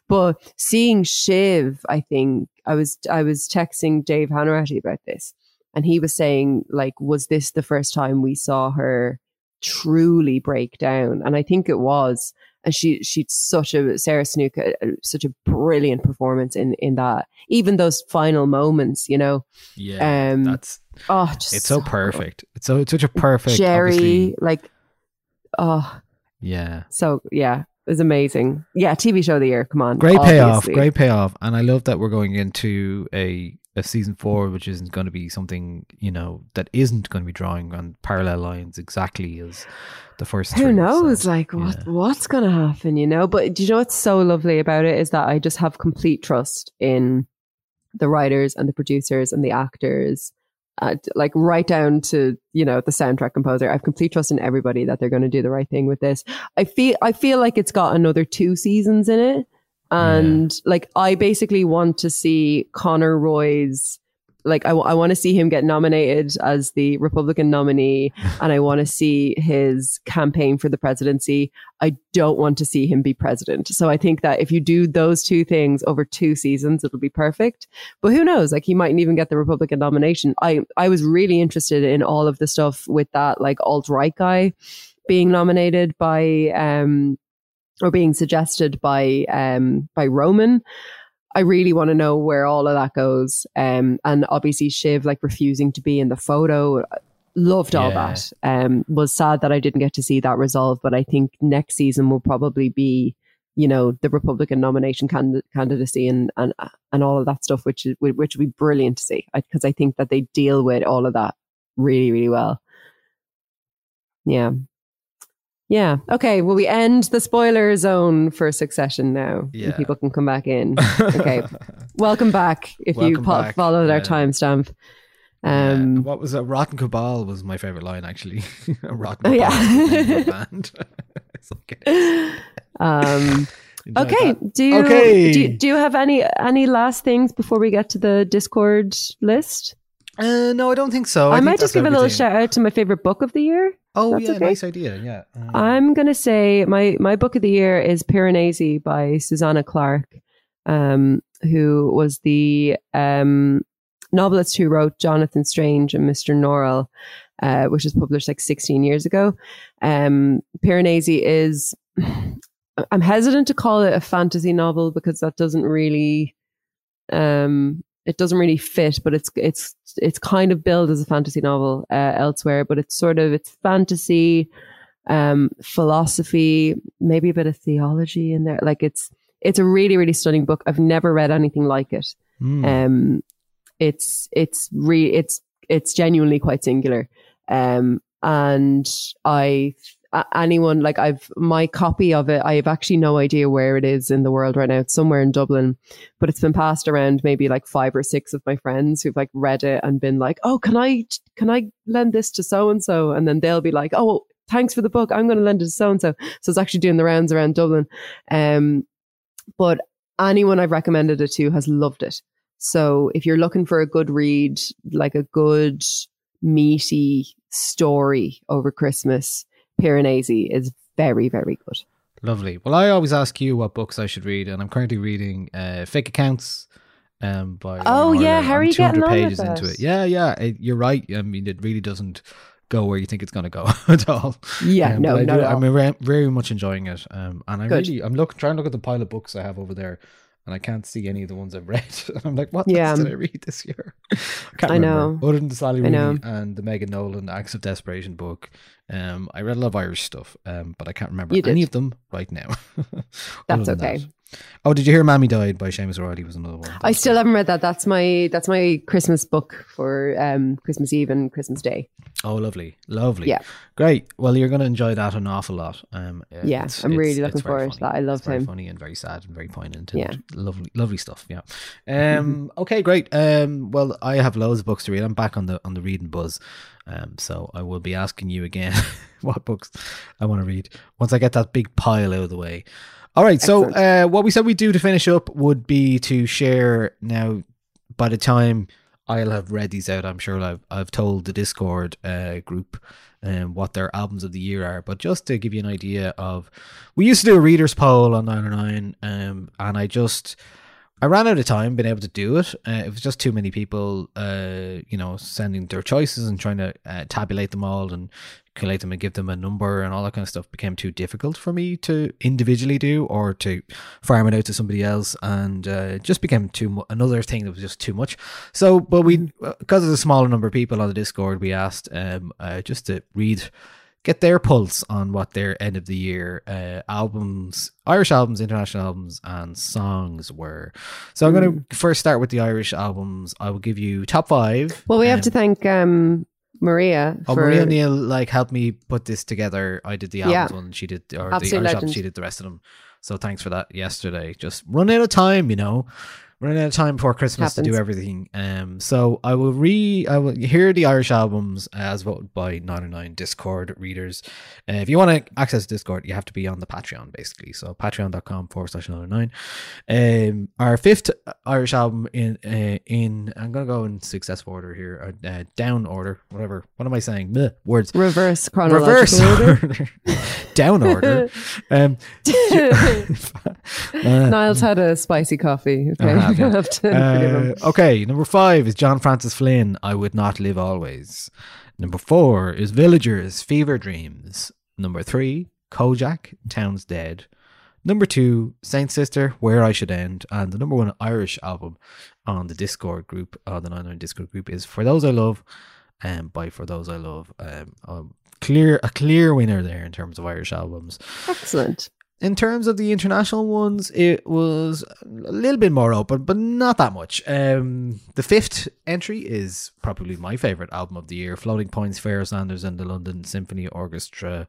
but seeing Shiv, I think I was I was texting Dave Hanratty about this, and he was saying like, was this the first time we saw her truly break down? And I think it was. And she she's such a Sarah Snook, uh, uh, such a brilliant performance in in that. Even those final moments, you know. yeah, um, that's Oh, just it's so good. perfect. It's so it's such a perfect Jerry, obviously- like, oh, Yeah. so yeah, it was amazing. Yeah, TV show of the year. Come on, Great payoff. Great payoff. And I love that we're going into a a season four, which isn't going to be something, you know, that isn't going to be drawing on parallel lines exactly as the first Who three, knows? so, like what yeah. what's gonna happen? You know. But do you know what's so lovely about it is that I just have complete trust in the writers and the producers and the actors. Uh, like right down to you know the soundtrack composer. I have complete trust in everybody that they're going to do the right thing with this. I feel I feel like it's got another two seasons in it, and like I basically want to see Connor Roy's. Like I, I want to see him get nominated as the Republican nominee, [laughs] and I want to see his campaign for the presidency. I don't want to see him be president. So I think that if you do those two things over two seasons, it'll be perfect. But who knows? Like he mightn't even get the Republican nomination. I I was really interested in all of the stuff with that like alt right guy being nominated by um or being suggested by um by Roman. I really want to know where all of that goes. Um and obviously Shiv like refusing to be in the photo. Loved all Yeah. that. Um was sad that I didn't get to see that resolve, but I think next season will probably be you know the Republican nomination candid- candidacy and and and all of that stuff, which is which would be brilliant to see because I think that they deal with all of that really really well. Yeah, Yeah. Okay. Well, we end the spoiler zone for Succession now. Yeah. And people can come back in. [laughs] Okay. Welcome back if you Welcome po- back. followed our Yeah. timestamp. Yeah. Um, what was a rotten cabal was my favorite line actually. [laughs] a rotten Oh, cabal yeah. is the name of a band. [laughs] It's okay. um, okay. that. Do you, Okay. do you do you have any any last things before we get to the Discord list? Uh, no, I don't think so. I, think might just give a little shout out to my favorite book of the year. Oh That's yeah, okay. nice idea. Yeah. Um, I'm gonna say my my book of the year is Piranesi by Susanna Clarke, um, who was the um, novelist who wrote Jonathan Strange and Mr. Norrell, uh, which was published like 16 years ago. Um, Piranesi is [sighs] I'm hesitant to call it a fantasy novel because that doesn't really um it doesn't really fit but it's it's it's kind of billed as a fantasy novel uh, elsewhere but it's sort of it's fantasy um philosophy maybe a bit of theology in there. Like it's it's a really really stunning book. I've never read anything like it. Hmm. um it's it's re it's it's genuinely quite singular. Um and i anyone like i've my copy of it i have actually no idea where it is in the world right now. It's somewhere in dublin but it's been passed around maybe like five or six of my friends who've like read it and been like oh can i can i lend this to so and so and then they'll be like oh thanks for the book. I'm going to lend it to so and so so it's actually doing the rounds around dublin. Um but anyone i've recommended it to has loved it. So if you're looking for a good read, like a good meaty story over Christmas, Piranesi is very, very good. Lovely. Well, I always ask you what books I should read, and I'm currently reading uh, Fake Accounts um, by. Oh, yeah, Harry how are you getting 200 on with pages into it. Yeah, yeah. it- you're right. I mean, it really doesn't go where you think it's going to go [laughs] at all. Yeah, Um, no, but I not do- at all. I'm very, very much enjoying it, um, and I Good. really, I'm looking, trying to look at the pile of books I have over there, and I can't see any of the ones I've read. [laughs] I'm like, what Yeah. did I read this year? [laughs] I can't I know. Other than the Sally Rooney and the Megan Nolan Acts of Desperation book, um, I read a lot of Irish stuff, um, but I can't remember any of them right now. [laughs] That's okay. that. Oh, did you hear "Mammy Died" by Séamas O'Reilly? Was another one. I still haven't read that. That's my that's my Christmas book for um Christmas Eve and Christmas Day. Oh, lovely, lovely. Yeah. great. Well, you're going to enjoy that an awful lot. Um, Yeah, it's- I'm really looking it's forward to that. I love it's very him. Funny and very sad and very poignant. Yeah. Lovely, lovely stuff. Yeah. Um. [laughs] Okay, great. Um. Well, I have loads of books to read. I'm back on the on the reading buzz. Um. So I will be asking you again [laughs] what books I want to read once I get that big pile out of the way. All right. So, uh, what we said we'd do to finish up would be to share now. By the time I'll have read these out, I'm sure I've I've told the Discord uh, group um, what their albums of the year are. But just to give you an idea of, we used to do a readers poll on Nialler9, um, and I just I ran out of time being able to do it. Uh, it was just too many people, uh, you know, sending their choices and trying to uh, tabulate them all and collate them and give them a number and all that kind of stuff became too difficult for me to individually do or to farm it out to somebody else and uh, just became too mu- another thing that was just too much. So, but we because of the smaller number of people on the Discord, we asked um, uh, just to read get their pulse on what their end of the year uh, albums, Irish albums, international albums, and songs were. So I'm going to first start with the Irish albums. I will give you top five. Well, we have Um, to thank um Maria Oh, for Maria O'Neill like helped me put this together. I did the Yeah. albums one, she did, or the Irish albums, she did the rest of them. So thanks for that yesterday. Just run out of time, you know. Running out of time before Christmas to do everything. Um, so I will re I will hear the Irish albums as voted by Nialler9 Discord readers. Uh, if you want to access Discord, you have to be on the Patreon basically. So patreon.com forward slash Nialler9. Um, our fifth Irish album in uh, in I'm gonna go in successive order here, uh, uh, down order, whatever. What am I saying? Words reverse chronological reverse [laughs] order. order, down order. [laughs] Um, [laughs] [laughs] uh, Niles had a spicy coffee. Okay, yeah. have to uh, okay, number five is John Francis Flynn. I would not live always. Number four is Villagers. Fever Dreams. Number three, Kojaque. Town's Dead. Number two, Saint Sister, Where I Should End, and the number one Irish album on the Discord group, uh, the Nialler9 Discord group, is For Those I Love, um, by For Those I Love. Um, um, clear a clear winner there in terms of Irish albums. Excellent. in terms of the international ones, it was a little bit more open, but not that much. Um, the fifth entry is probably my favorite album of the year: Floating Points, Pharoah Sanders, and the London Symphony Orchestra.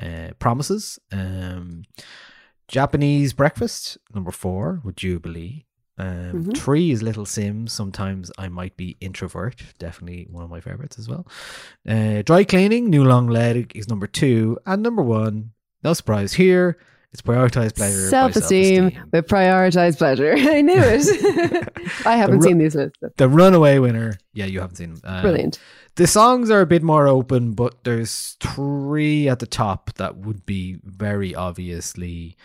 Uh, Promises. Um, Japanese Breakfast, number four, with Jubilee. Um, Mhm. Three is Little Simz. Sometimes I might be introvert. Definitely one of my favorites as well. Uh, Dry Cleaning, New Long Leg is number two. And number one, no surprise here, it's Prioritized Pleasure. Self esteem, but prioritized pleasure. [laughs] I knew it. [laughs] I haven't ru- seen these lists. The runaway winner. Yeah, you haven't seen them. Um, Brilliant. The songs are a bit more open, but there's three at the top that would be very obviously.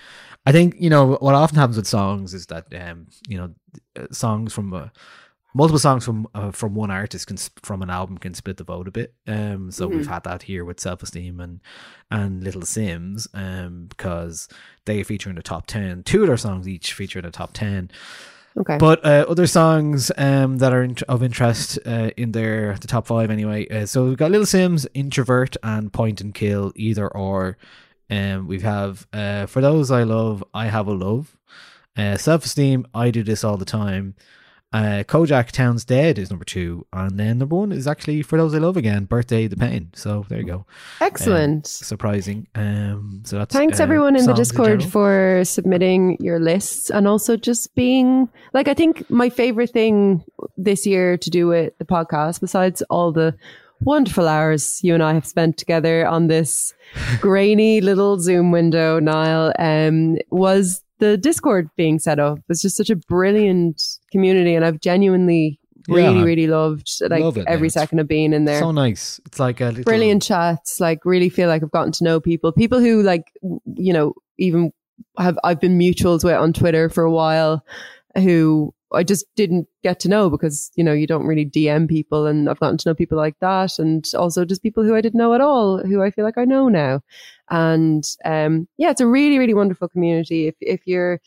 I think you know what often happens with songs is that um you know uh, songs from uh, multiple songs from uh, from one artist can sp- from an album can split the vote a bit. Um, so we've had that here with Self Esteem and and Little Simz. Um, because they feature in the top ten. Two of their songs each feature in the top ten. Okay. But uh, other songs um, that are in- of interest uh, in their the top five anyway. Uh, so we've got Little Simz, Introvert, and Point and Kill, either or. Um, we have uh, for those I love, I have a love. Uh, Self esteem, I do this all the time. Uh, Kojaque Town's Dead is number two, and then number one is actually for those I love again. Birthday the Pain. So there you go. Excellent. Surprising. Um, so that's Thanks uh, everyone in the Discord general. for submitting your lists and also just being like I think my favorite thing this year to do with the podcast, besides all the wonderful hours you and I have spent together on this [laughs] grainy little Zoom window, Niall, um, was the Discord being set up. It's just such a brilliant community and I've genuinely really, Yeah. really loved like Love it, every man. Second of being in there So nice. It's like a little brilliant chats like really feel like i've gotten to know people people who like you know even have i've been mutuals with on twitter for a while who i just didn't get to know because you know you don't really dm people and i've gotten to know people like that and also just people who i didn't know at all who i feel like i know now. And um yeah it's a really really wonderful community. If if you're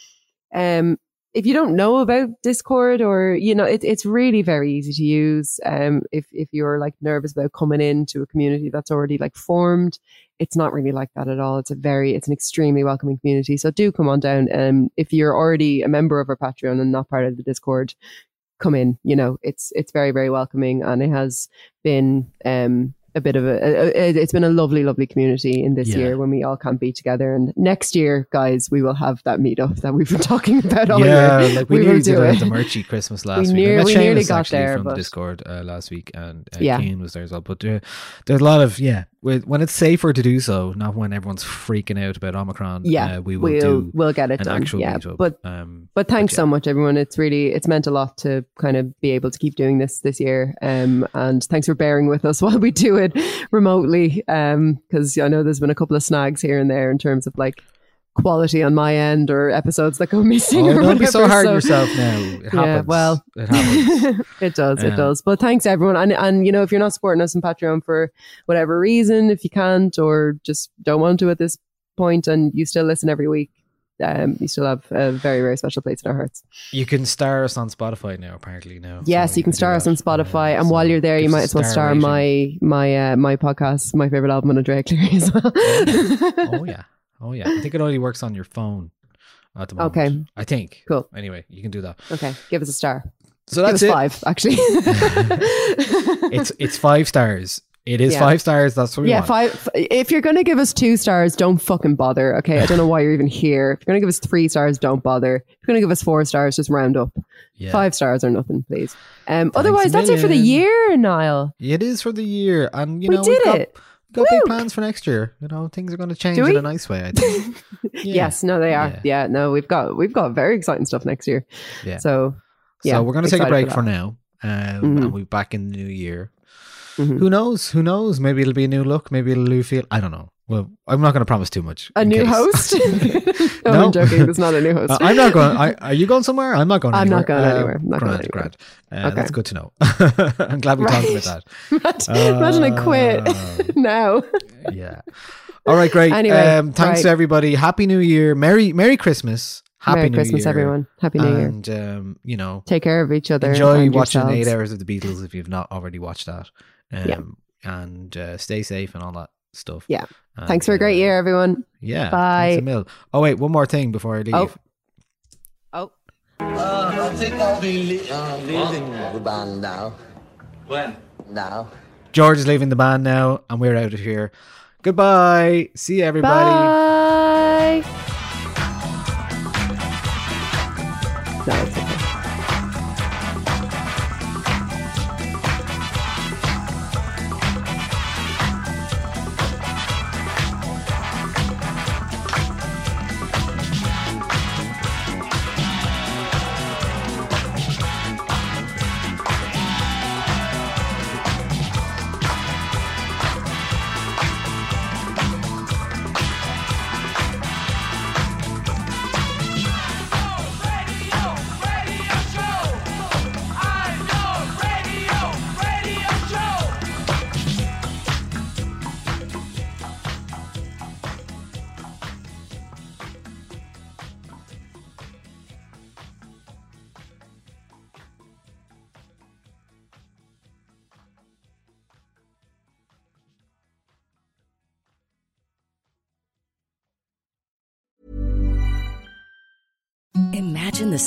um if you don't know about Discord or you know it, it's really very easy to use um if if you're like nervous about coming into a community that's already like formed it's not really like that at all. It's a very it's an extremely welcoming community. So do come on down. Um if you're already a member of our Patreon and not part of the Discord come in. You know it's it's very very welcoming. And it has been um a bit of a, a- it's been a lovely lovely community in this Yeah. year when we all can't be together and next year guys we will have that meetup that we've been [laughs] talking about all yeah, year like we, will nearly did do it the Merchie Christmas last week. Near- met we nearly got there, from the Discord uh, last week, and uh, Yeah. Keen was there as well. But uh, there's a lot of yeah, when it's safer to do so, not when everyone's freaking out about Omicron. yeah uh, we will we'll, do we'll get it an done actual yeah meetup. but um, but thanks yeah. so much everyone it's really it's meant a lot to kind of be able to keep doing this this year um and thanks for bearing with us [laughs] while we do it remotely um because i know there's been a couple of snags here and there in terms of like quality on my end or episodes that go [laughs] missing Oh, or don't be so hard on yourself now. It [laughs] Yeah, happens. well. it happens. [laughs] it does it does but thanks everyone and and you know if you're not supporting us on patreon for whatever reason if you can't or just don't want to at this point and you still listen every week um, you still have a very very special place in our hearts You can star us on Spotify now. Apparently now. Yes, So you can do star us on Spotify, and so while you're there, you might as well star rating. my my uh, my podcast, my favorite album on Andrea Cleary as well. oh yeah, oh yeah. I think it only works on your phone at the moment. Okay. I think. Cool. Anyway, you can do that. okay, give us a star. So give that's us it. five, actually. [laughs] It's it's five stars. It is Yeah. five stars. That's what we want. yeah, want. five. If you're gonna give us two stars, don't fucking bother. Okay, I don't know why you're even here. If you're gonna give us three stars, don't bother. If you're gonna give us four stars, just round up. Yeah. Five stars or nothing, please. Um, otherwise, that's it for the year, Niall. It is for the year, and you We know did we've got, it. got big plans for next year. You know things are going to change in a nice way. I think. [laughs] Yeah. Yes, no, they are. Yeah. Yeah. no, we've got we've got very exciting stuff next year. Yeah. So yeah, so we're going to take a break for for, now, um, Mhm. and we'll be back in the new year. Mhm. Who knows? Who knows? Maybe it'll be a new look. Maybe it'll new feel. I don't know. Well, I'm not going to promise too much. A new case. host? no, [laughs] No. I'm joking. There's not a new host. [laughs] Uh, I'm not going. I, are you going somewhere? I'm not going. I'm anywhere. not going Uh, anywhere. I'm not going grand, anywhere. grand. Uh, Okay. That's good to know. [laughs] I'm glad we talked about that. Imagine, imagine I Uh, quit now. Yeah. All right, great. Anyway, um, thanks to everybody. Happy New Year. Merry Merry Christmas. Happy Merry New Christmas, Year. everyone. Happy New Year. And um, you know, Take care of each other. enjoy watching yourselves. eight hours of the Beatles if you've not already watched that. Um, Yeah. And uh, stay safe and all that stuff. Yeah. And, Thanks for a great uh, year, everyone. Yeah. Bye. a mil. Oh wait, one more thing before I leave. Oh. Oh. Uh, I think I'll be le- uh, leaving the band now. When? Now. George is leaving the band now, and we're out of here. Goodbye. See you, everybody. Bye.